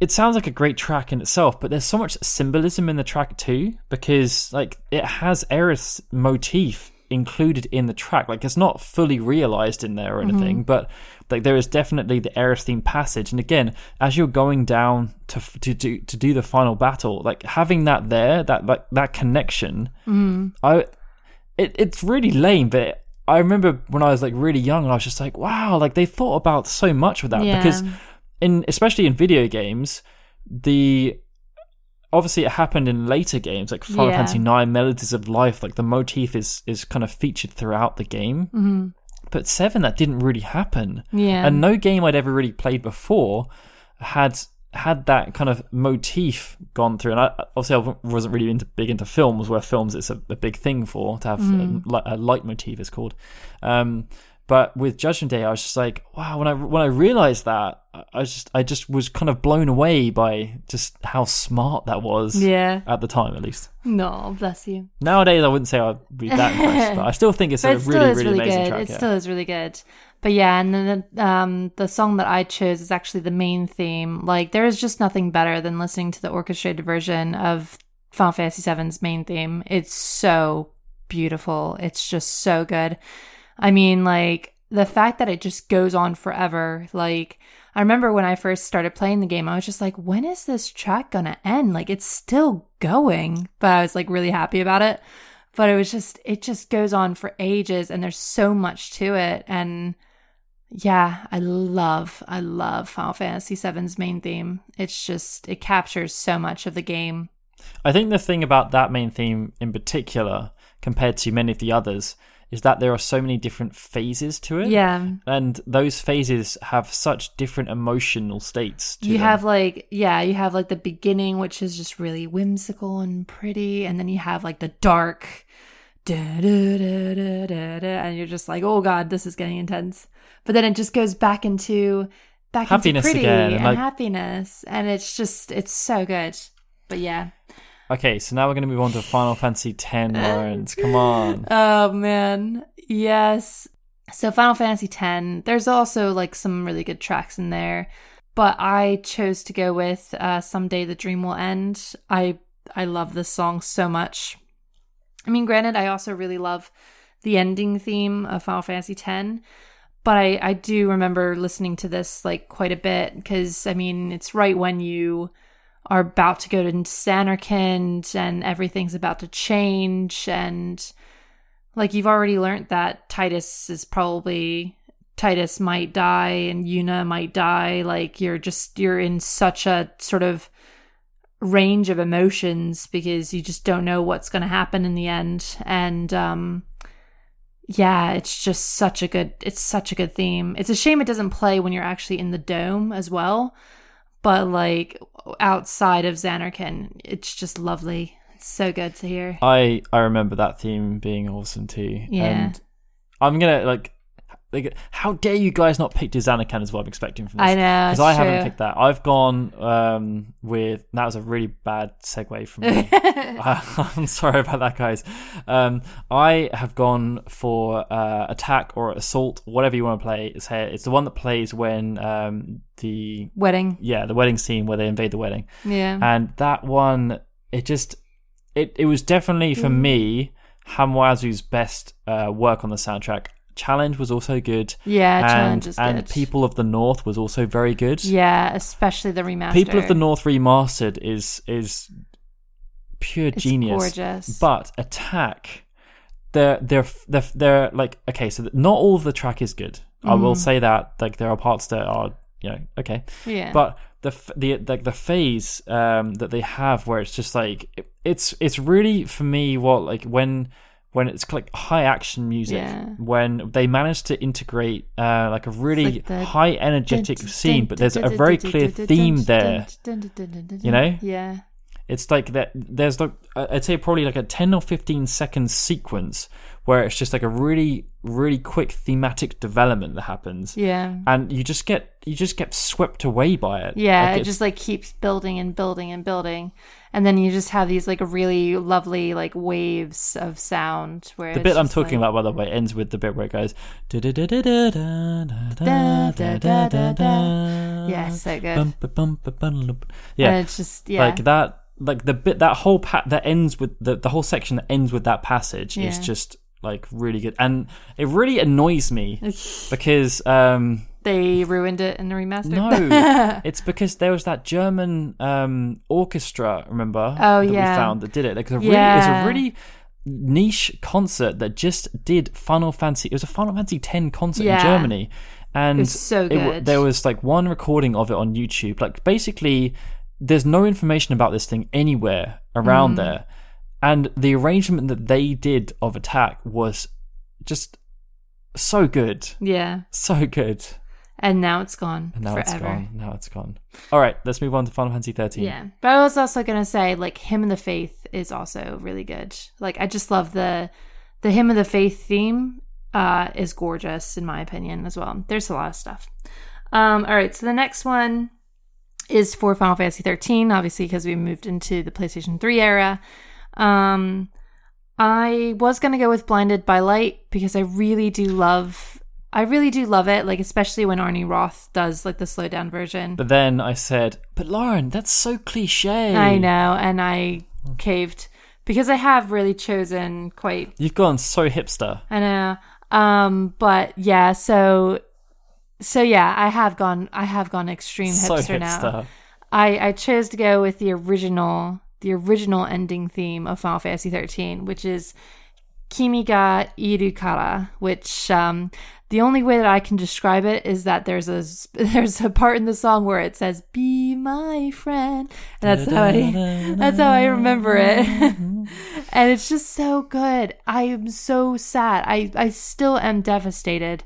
it sounds like a great track in itself, but there's so much symbolism in the track too, because like it has Aerith's motif included in the track. Like it's not fully realized in there or mm-hmm. anything, but like there is definitely the Aerith theme passage. And again, as you're going down to to do to do the final battle, like having that there, that like that connection, mm-hmm. I it, it's really lame, but I remember when I was like really young, I was just like, wow, like they thought about so much with that Yeah. because in especially in video games, the obviously it happened in later games like Final Yeah. Fantasy Nine, Melodies of Life, like the motif is is kind of featured throughout the game. Mm-hmm. But seven, that didn't really happen, yeah. and no game I'd ever really played before had had that kind of motif gone through. And I obviously I wasn't really into big into films, where films it's a, a big thing for to have Mm. a, li- a leitmotif is called. Um, but with Judgment Day, I was just like, wow. When I when I realized that, I just I just was kind of blown away by just how smart that was. yeah. At the time, at least. No, bless you. Nowadays, I wouldn't say I'd be that impressed, but I still think it's a it really, really, really amazing good. track. it yeah. still is really good. But yeah, and then the, um, the song that I chose is actually the main theme. Like, there is just nothing better than listening to the orchestrated version of Final Fantasy VII's main theme. It's so beautiful. It's just so good. I mean, like, the fact that it just goes on forever. Like, I remember when I first started playing the game, I was just like, when is this track gonna end? Like, it's still going. But I was like really happy about it but it was just it just goes on for ages and there's so much to it and yeah i love i love final fantasy VII's main theme it's just it captures so much of the game I think the thing about that main theme in particular, compared to many of the others, is that there are so many different phases to it. yeah And those phases have such different emotional states. To you them. have like yeah you have like the beginning which is just really whimsical and pretty and then you have like the dark da, da, da, da, da, da, and you're just like oh god this is getting intense but then it just goes back into back Happiness into pretty again, and, and like- happiness and it's just it's so good but yeah Okay, so now we're going to move on to Final Fantasy X, Lawrence. Come on. oh man yes so final fantasy X. there's also like some really good tracks in there but i chose to go with uh someday the dream will end i i love this song so much i mean granted i also really love the ending theme of final fantasy X. but I, I do remember listening to this like quite a bit because I mean it's right when you are about to go to Zanarkand and everything's about to change. And like you've already learned that Tidus is probably Tidus might die and Yuna might die. Like you're just you're in such a sort of range of emotions because you just don't know what's going to happen in the end. And um yeah it's just such a good it's such a good theme. It's a shame it doesn't play when you're actually in the dome as well but like outside of Zanarkand it's just lovely it's so good to hear I I remember that theme being awesome too. Yeah. And I'm gonna like like how dare you guys not pick Zanarkand as what I'm expecting from this? I know, because I haven't picked that. I've gone um with that was a really bad segue from me. I'm sorry about that, guys. Um, I have gone for uh, attack or assault, whatever you want to play. It's it's the one that plays when um the wedding yeah the wedding scene where they invade the wedding yeah and that one it just it, it was definitely for me Hamauzu's best uh, work on the soundtrack challenge was also good. Yeah and, challenge is and good. People of the north was also very good. Yeah especially the remaster people of the north remastered is is pure It's genius. gorgeous. But attack they're they're they're, they're like okay so not all of the track is good. I will Mm. say that like there are parts that are you know okay. Yeah. But the the like the phase um that they have where it's just like it- it's it's really for me what like when when it's like high action music Yeah. when they manage to integrate uh like a really like high energetic scene but there's a very clear theme there you know? yeah it's like that there's like uh, i'd say probably like a 10 or 15 second sequence where it's just like a really really quick thematic development that happens yeah and you just get you just get swept away by it Yeah, Like, it just like keeps building and building and building. And then you just have these like really lovely like waves of sound where The bit I'm talking like- about, by the way, ends with the bit where it goes. Da, da, da, da, da. Yeah, so good. good. And Yeah, it's just yeah. like that. Like the bit that whole pa- that ends with the the whole section that ends with that passage is Yeah. just like really good, and it really annoys me because um they ruined it in the remaster. no, it's because there was that German um orchestra. Remember? Oh, that yeah. we found that did it. Like a really, Yeah. it was a really niche concert that just did Final Fantasy. It was a Final Fantasy ten concert Yeah. in Germany, and It was so it good. there was like one recording of it on YouTube. Like basically, there's no information about this thing anywhere around Mm. there, and the arrangement that they did of Attack was just so good, yeah. so good. And now it's gone And now forever. it's gone. Now it's gone. All right, let's move on to Final Fantasy 13. Yeah. But I was also gonna say, like, Hymn of the Faith is also really good. Like I just love the the Hymn of the Faith theme uh is gorgeous in my opinion as well. There's a lot of stuff. Um, all right, so the next one is for Final Fantasy 13, obviously because we moved into the PlayStation 3 era. Um I was gonna go with Blinded by Light because I really do love I really do love it, like especially when Arnie Roth does like the slow down version. But then I said, but Lauren, that's so cliche. I know, and I caved because I have really chosen quite. You've gone so hipster. I know, um, but yeah, so so yeah, I have gone. I have gone extreme So hipster, now. I I chose to go with the original, the original ending theme of Final Fantasy 13, which is Kimi ga Irukara, which um the only way that I can describe it is that there's a there's a part in the song where it says "Be my friend." And that's how I that's how I remember it, and it's just so good. I am so sad. I I still am devastated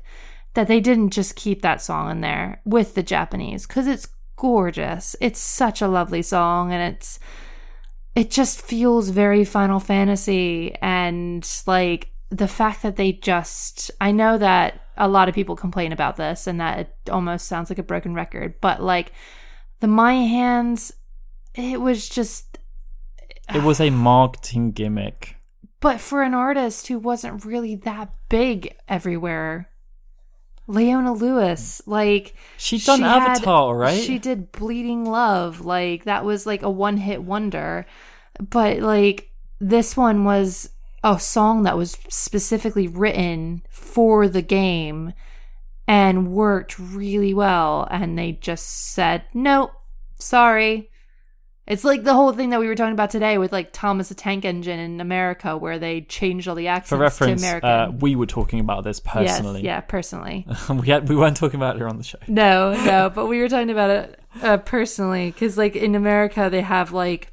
that they didn't just keep that song in there with the Japanese because it's gorgeous. It's such a lovely song, and it's it just feels very Final Fantasy and like the fact that they just I know that a lot of people complain about this and that it almost sounds like a broken record, but like the My Hands it was just It was a marketing gimmick. but for an artist who wasn't really that big everywhere. Leona Lewis, like She'd done she had- Avatar, right? She did Bleeding Love. Like that was like a one hit wonder. But like this one was a song that was specifically written for the game and worked really well. And they just said, nope, sorry. It's like the whole thing that we were talking about today with like Thomas the Tank Engine in America, where they changed all the accents For reference, to American. uh, we were talking about this personally. Yes, yeah, personally. we had we weren't talking about it on the show. No, no, but we were talking about it uh, personally because, like, in America, they have like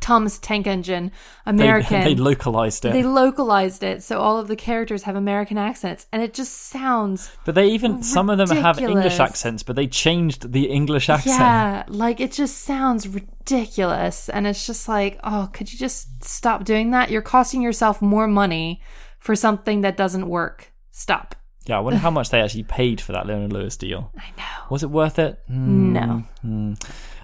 Thomas Tank Engine American. they localized it, They localized it, so all of the characters have American accents, and it just sounds but they even some of them have English accents, but they changed the English accent. yeah, like it just sounds ridiculous, and it's just like, oh, could you just stop doing that? You're costing yourself more money for something that doesn't work. Stop. Yeah, I wonder how much they actually paid for that Leona Lewis deal. I know. Was it worth it? Hmm. No.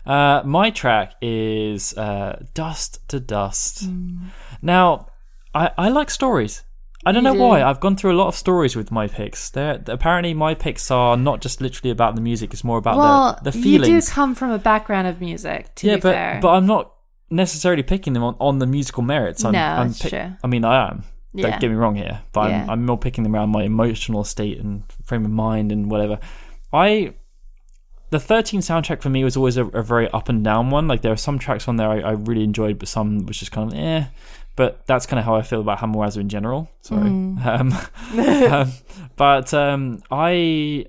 Uh, my track is uh, Dust to Dust. Hmm. Now, I, I like stories. I don't You know do. why. I've gone through a lot of stories with my picks. They're, apparently, my picks are not just literally about the music; it's more about Well, the, the you do feelings. come from a background of music. To yeah, be but fair. but I'm not necessarily picking them on, on the musical merits. I'm, No, I'm that's true. I mean, I am. Yeah. Don't get me wrong here, but Yeah. I'm, I'm more picking them around my emotional state and frame of mind and whatever. I the 13 soundtrack for me was always a, a very up and down one. Like there are some tracks on there I, I really enjoyed, but some was just kind of eh. But that's kind of how I feel about Hamauzu in general. Sorry, Mm. um, um, but um, I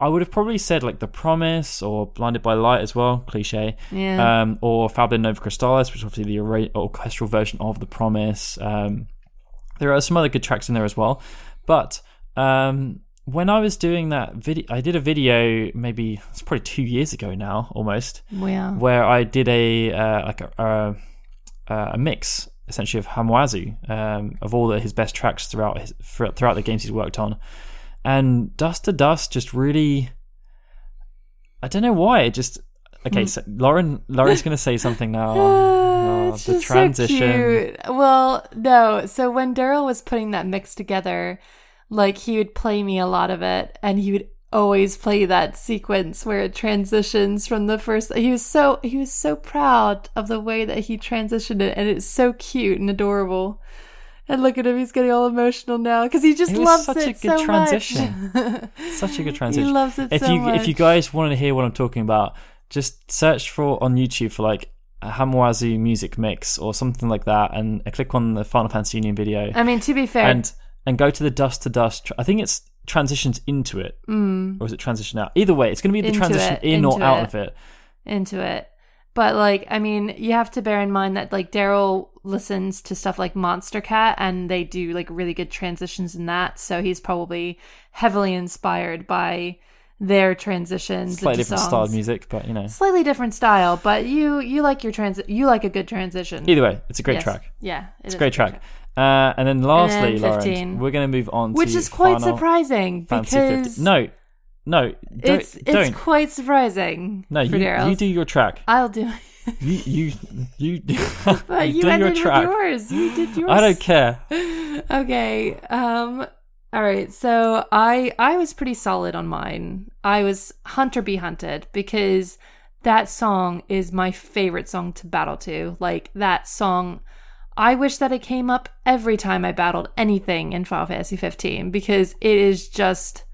I would have probably said like The Promise or Blinded by Light as well, cliche yeah. um, or Fabula Nova Crystallis, which is obviously the orchestral version of The Promise. Um, there are some other good tracks in there as well. But um, when I was doing that video, I did a video maybe it's probably two years ago now, almost, well, where I did a uh, like a, a, a mix essentially of Hamauzu um, of all the, his best tracks throughout his throughout the games he's worked on, and Dust to Dust just really. I don't know why it just. Okay, so Lauren, Lauren's going to say something now. Oh, the so transition. cute. Well, no. So when Daryl was putting that mix together, like he would play me a lot of it, and he would always play that sequence where it transitions from the first. He was so he was so proud of the way that he transitioned it, and it's so cute and adorable. And look at him; he's getting all emotional now because he just It loves such it a good so transition. Such a good transition he loves it if so you much. if you guys wanted to hear what I'm talking about, just search for on YouTube for like a Hamauzu music mix or something like that, and uh, click on the Final Fantasy Union video, I mean, to be fair, and and go to the Dust to Dust. I think it's transitions into it, or is it transition out? Either way, it's going to be the Mm. Into transition it, in or out it. of it. into it. But like, I mean, you have to bear in mind that like Daryl listens to stuff like Monstercat and they do like really good transitions in that. So he's probably heavily inspired by their transitions. Slightly different style of music, but you know. Slightly different style, but you you like your transi- you like a good transition. Either way, it's a great Yes. track. Yeah, It's a great track. Uh, and then lastly, then Lauren, we're going to move on Which is quite surprising because 15. No, no, don't. it's it's don't. quite surprising. no, you, you do your track. I'll do. You you you, But you, do ended your with track. yours. You did yours. I don't care. okay. Um all right. So I I was pretty solid on mine. I was Hunt or be hunted because that song is my favorite song to battle to. Like that song I wish that it came up every time I battled anything in Final Fantasy 15 because it is just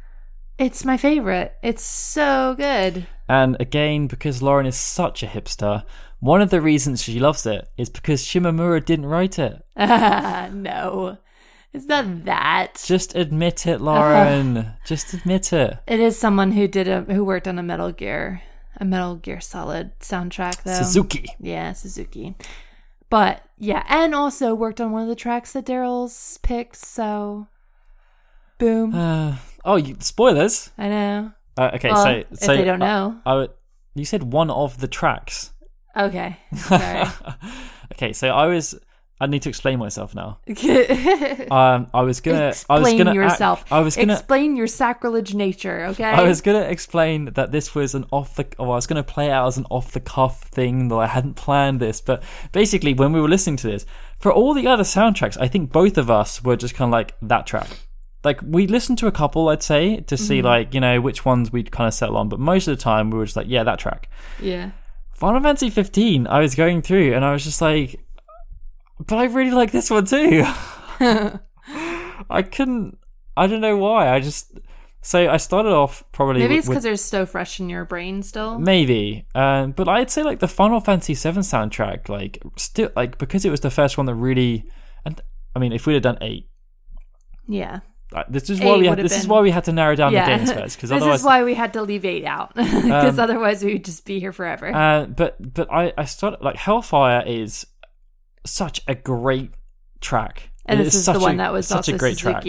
it's my favorite. It's so good. And again, because Lauren is such a hipster, one of the reasons she loves it is because Shimomura didn't write it. no. It's not that. Just admit it, Lauren. Just admit it. It is someone who did a who worked on a Metal Gear, a Metal Gear Solid soundtrack though. Suzuki. Yeah, Suzuki. But yeah, and also worked on one of the tracks that Daryl's picked. So, boom. Uh, oh, you, spoilers. I know. Uh, okay, Well, so if so they don't know. I would- you said one of the tracks. Okay. Sorry. okay, so I was. I need to explain myself now. Um, I was gonna. I was Explain gonna act- yourself. I was gonna. explain your sacrilege nature. Okay. I was gonna explain that this was an off the. Or I was gonna play it out as an off the cuff thing that I hadn't planned this. But basically, when we were listening to this, for all the other soundtracks, I think both of us were just kind of like that track. Like we listened to a couple, I'd say, to see Mm-hmm. like you know which ones we'd kind of settle on. But most of the time, we were just like, yeah, that track. yeah. Final Fantasy 15, I was going through and I was just like, but I really like this one too. I couldn't, I don't know why. I just, So I started off probably Maybe it's because they're so fresh in your brain still. maybe, um, but I'd say like the Final Fantasy VII soundtrack, like still like because it was the first one that really, and I mean, if we'd have done eight, Yeah. this is Eight why we had this is why we had to narrow down yeah. the games first because this otherwise is why we had to leave eight out because Um, otherwise we would just be here forever. Uh, but but I I started like Hellfire is such a great track, and It this is such the one a- that was such a great track.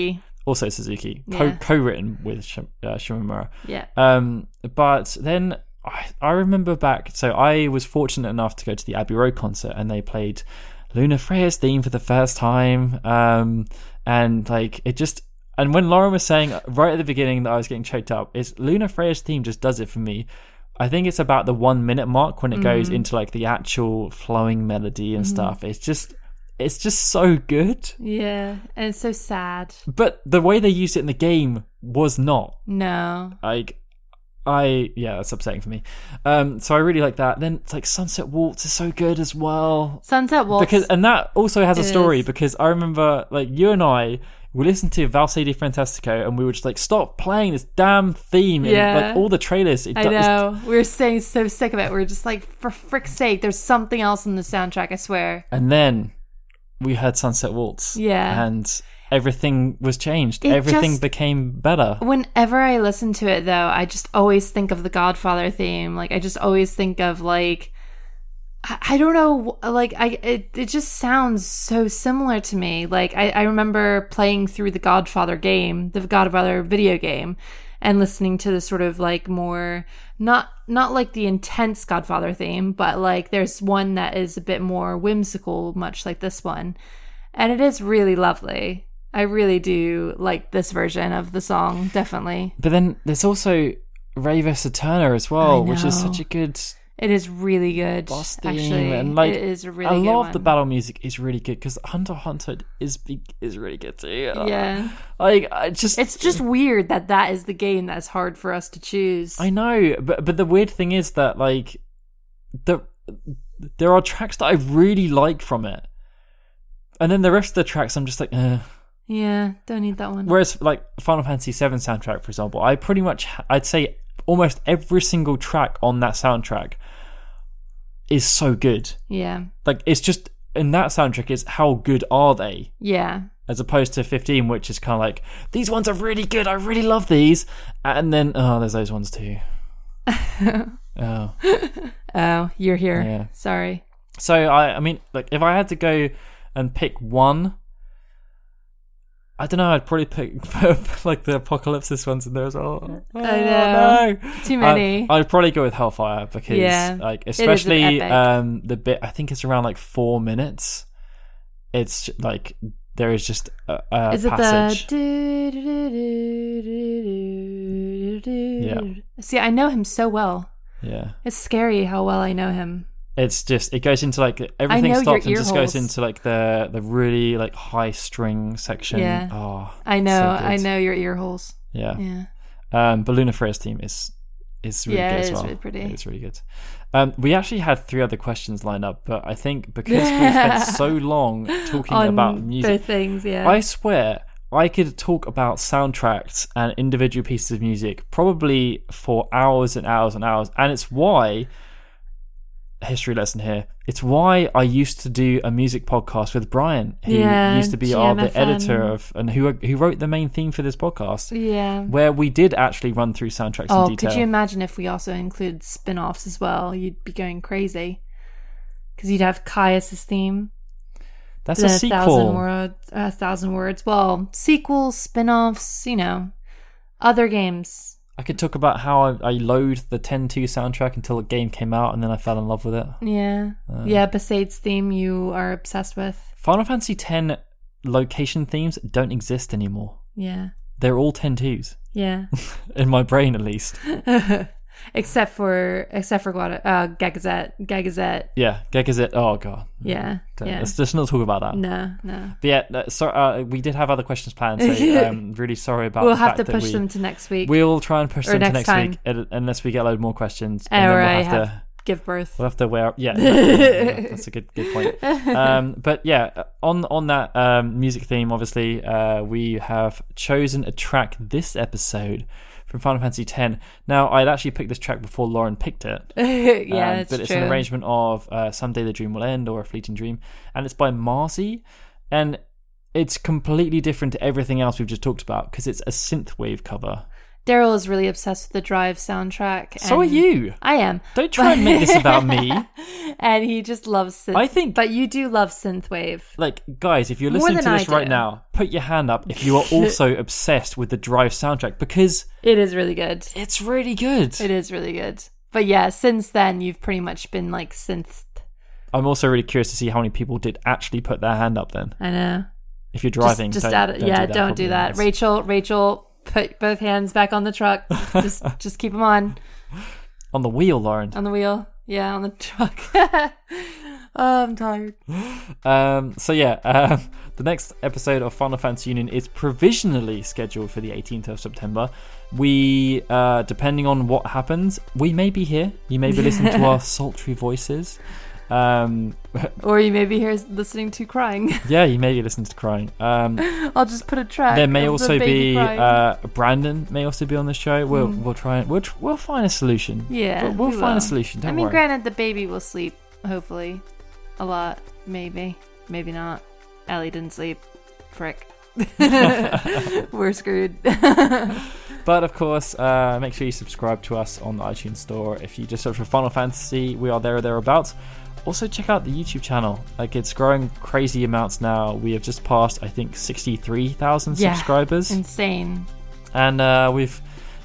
Also Suzuki, co Yeah. co-written with Shim, uh, Shimomura. Yeah. Um, but then I, I remember back. So I was fortunate enough to go to the Abbey Road concert, and they played Lunafreya's theme for the first time. Um, and like it just. And when Lauren was saying right at the beginning that I was getting choked up, is Lunafreya's theme just does it for me. I think it's about the one minute mark when it goes Mm-hmm. into like the actual flowing melody and stuff. It's just, it's just so good. Yeah. And it's so sad. But the way they used it in the game was not No. like I yeah, that's upsetting for me. Um, so I really like that. Then it's like Sunset Waltz is so good as well Sunset Waltz. because and that also has a story is. because I remember like you and I we listened to Valse di Fantastica and we were just like stop playing this damn theme in Yeah. like all the trailers. It I do- know. We were saying so sick of it. We are just like, for frick's sake, there's something else in the soundtrack, I swear. And then we heard Sunset Waltz. Yeah. and everything was changed. It everything just- became better. Whenever I listen to it, though, I just always think of the Godfather theme. Like, I just always think of, like, I, I don't know, like, I it, it just sounds so similar to me. Like, I, I remember playing through the Godfather game, the Godfather video game, and listening to the sort of like more not not like the intense Godfather theme, but like there's one that is a bit more whimsical, much like this one, and it is really lovely. I really do like this version of the song, definitely. But then there's also Ray vs. Turner as well, which is such a good It is really good. boss theme, Actually, and like it is a really a good lot one. of the battle music is really good because Hunter Hunter is is really good too. Yeah, like I just it's just weird that that is the game that's hard for us to choose. I know, but but the weird thing is that like the there are tracks that I really like from it, and then the rest of the tracks I'm just like. Uh. yeah, don't need that one. Whereas like Final Fantasy VII soundtrack, for example, I pretty much I'd say almost every single track on that soundtrack is so good. Yeah, Like it's just in that soundtrack is how good are they? yeah, As opposed to 15, which is kind of like these ones are really good. I really love these, and then oh, there's those ones too. oh, Oh, you're here. Yeah. Sorry. so I I mean, like if I had to go and pick one. I don't know. I'd probably pick like the apocalypse ones in there as well. Oh, no. Too many. I, would probably go with Hellfire because, Yeah. like, especially um, the bit. I think it's around like four minutes. It's like there is just a, a is it passage. the? Yeah. See, I know him so well. Yeah, It's scary how well I know him. It's just it goes into like everything know stops and just goes into like the the really like high string section. Yeah. Oh, I know. so. I know your ear holes. Yeah. Yeah. Um, but Lunafreya's team is is really Yeah, good as well. really pretty. It's really good. Um, we actually had three other questions lined up, but I think because we spent so long talking about music, things, yeah. I swear I could talk about soundtracks and individual pieces of music probably for hours and hours and hours. And it's why history lesson here. It's why I used to do a music podcast with Brian, who Yeah, used to be our the editor of and who who wrote the main theme for this podcast. yeah. Where we did actually run through soundtracks Oh, in detail. could you imagine if we also included spin-offs as well? You'd be going crazy. Because you'd have Caius's theme. That's a sequel. thousand word, a uh, thousand words. Well, sequels, spin-offs, you know, other games. I could talk about how I, I loathed the 10-2 soundtrack until the game came out, and then I fell in love with it. Yeah, Uh. yeah. Besaid's theme you are obsessed with. Final Fantasy X location themes don't exist anymore. Yeah, They're all 10-2s. yeah. in my brain at least. except for except for Guada, uh, Gagazette, Gagazette. Yeah, Gegazet. Oh god. Yeah, yeah. Let's just not talk about that. No, no. But yeah, so uh, we did have other questions planned. So um, really sorry about. We'll have to push we, them to next week. We'll try and push Or them to next next week unless we get a load more questions, Or and then we'll have, have to give birth. We'll have to wear. Yeah, yeah, that's a good good point. Um, but yeah, on on that um, music theme, obviously, uh, we have chosen a track this episode from Final Fantasy X. Now, I'd actually picked this track before Lauren picked it. yeah, Um, but it's true. an arrangement of uh, "Someday the Dream Will End" or "A Fleeting Dream," and it's by Marcy, and it's completely different to everything else we've just talked about because it's a synthwave cover. Daryl is really obsessed with the Drive soundtrack. So are you. I am. Don't try and make this about me. and he just loves synth. I think- but you do love synthwave. Like, guys, if you're More listening to this I right do. now, put your hand up if you are also obsessed with the Drive soundtrack because It is really good. it's really good. It is really good. But yeah, since then you've pretty much been like synth. I'm also really curious to see how many people did actually put their hand up then. I know. If you're driving, just don't, add it. don't yeah, do that, don't do that. Rachel, Rachel, put both hands back on the truck. just, just keep them on On the wheel, Lauren. on the wheel. Yeah, on the truck. oh, I'm tired. Um, so yeah, um, the next episode of Final Fantasy Union is provisionally scheduled for the 18th of September. We, uh, depending on what happens, we may be here. You may be listening to our sultry voices. Um, Or you may be here listening to crying. yeah, you may be listening to crying. Um, I'll just put a track. there may the also baby be uh, Brandon may also be on the show. We'll Mm. we'll try and we'll we'll find a solution. yeah, we'll, we'll we find will. a solution. Don't I mean, worry. granted, the baby will sleep. Hopefully, a lot. Maybe, maybe not. Ellie didn't sleep. Frick. We're screwed. But of course, uh, make sure you subscribe to us on the iTunes Store. If you just search for Final Fantasy, we are there or thereabouts. Also, check out the YouTube channel. Like it's growing crazy amounts now. We have just passed, I think, sixty-three thousand Yeah. subscribers, Insane. and uh, we've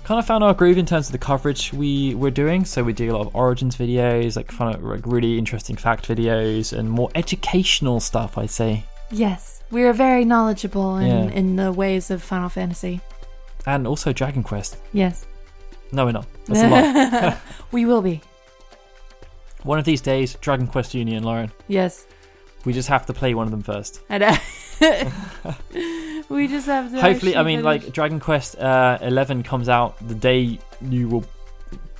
kind of found our groove in terms of the coverage we we're doing. So we do a lot of Origins videos, like fun, like really interesting fact videos, and more educational stuff. I'd say. Yes, we are very knowledgeable in, Yeah. in the ways of Final Fantasy. and also Dragon Quest. Yes. No, we're not. That's a lie. we will be. One of these days, Dragon Quest Union, Lauren. Yes. We just have to play one of them first. I know. we just have to. Hopefully, I mean, finish- like Dragon Quest uh, 11 comes out the day you will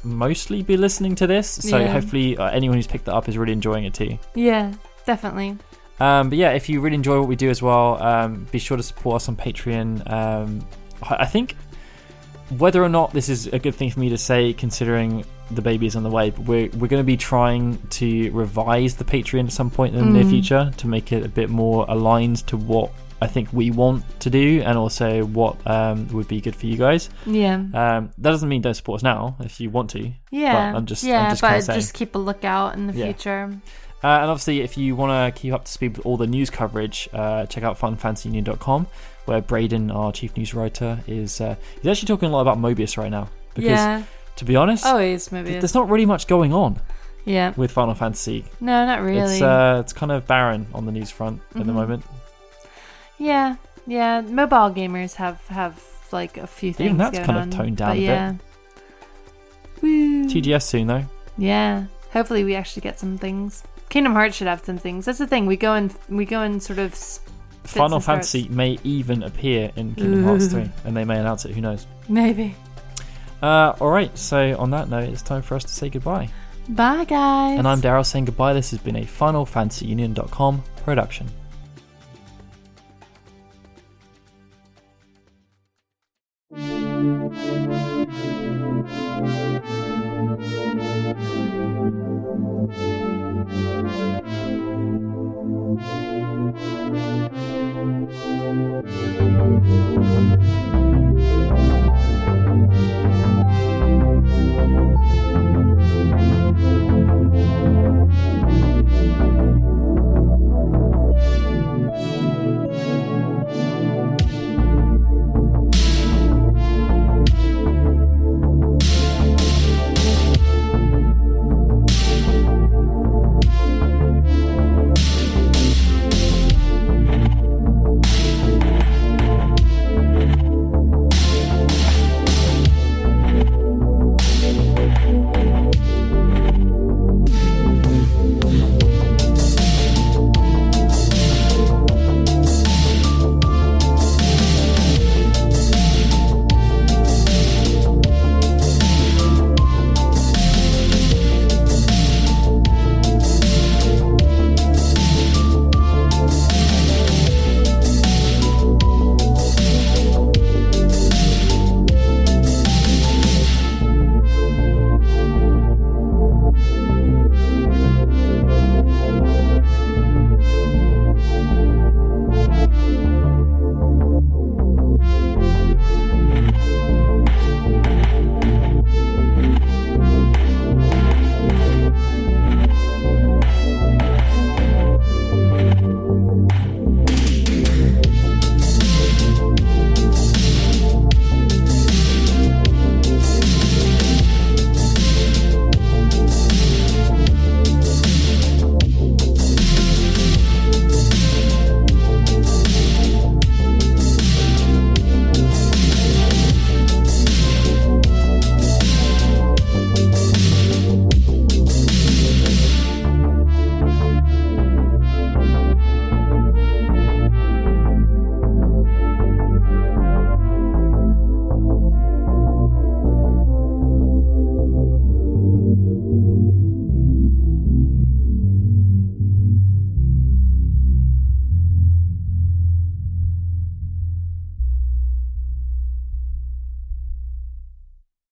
mostly be listening to this. So Yeah. hopefully, uh, anyone who's picked that up is really enjoying it too. Yeah, definitely. Um, but yeah, if you really enjoy what we do as well, um, be sure to support us on Patreon. Um, I think whether or not this is a good thing for me to say, considering the baby is on the way, but we're we're going to be trying to revise the Patreon at some point in the near Mm. future to make it a bit more aligned to what I think we want to do, and also what um, would be good for you guys. Yeah. Um, that doesn't mean don't support us now if you want to. Yeah. I'm just- I'm yeah, just but just keep a lookout in the Yeah. future. Uh, and obviously, if you want to keep up to speed with all the news coverage, uh, check out finalfantasyunion.com, where Braden, our chief news writer, is uh, he's actually talking a lot about Mobius right now. Because, yeah. to be honest, Always, maybe. th- there's not really much going on yeah. with Final Fantasy. No, not really. It's uh, it's kind of barren on the news front at the Mhm. moment. yeah. Yeah. Mobile gamers have have like a few things. Even that's kind of toned down a bit. yeah. Woo. TGS soon though. Yeah. Hopefully, we actually get some things. Kingdom Hearts should have some things. That's the thing. We go and we go and sort of. Final Fantasy starts. may even appear in Kingdom Hearts 3, and they may announce it. Who knows? Maybe. Uh, all right. So on that note, it's time for us to say goodbye. Bye, guys. And I'm Daryl saying goodbye. This has been a FinalFantasyUnion.com production. Thank.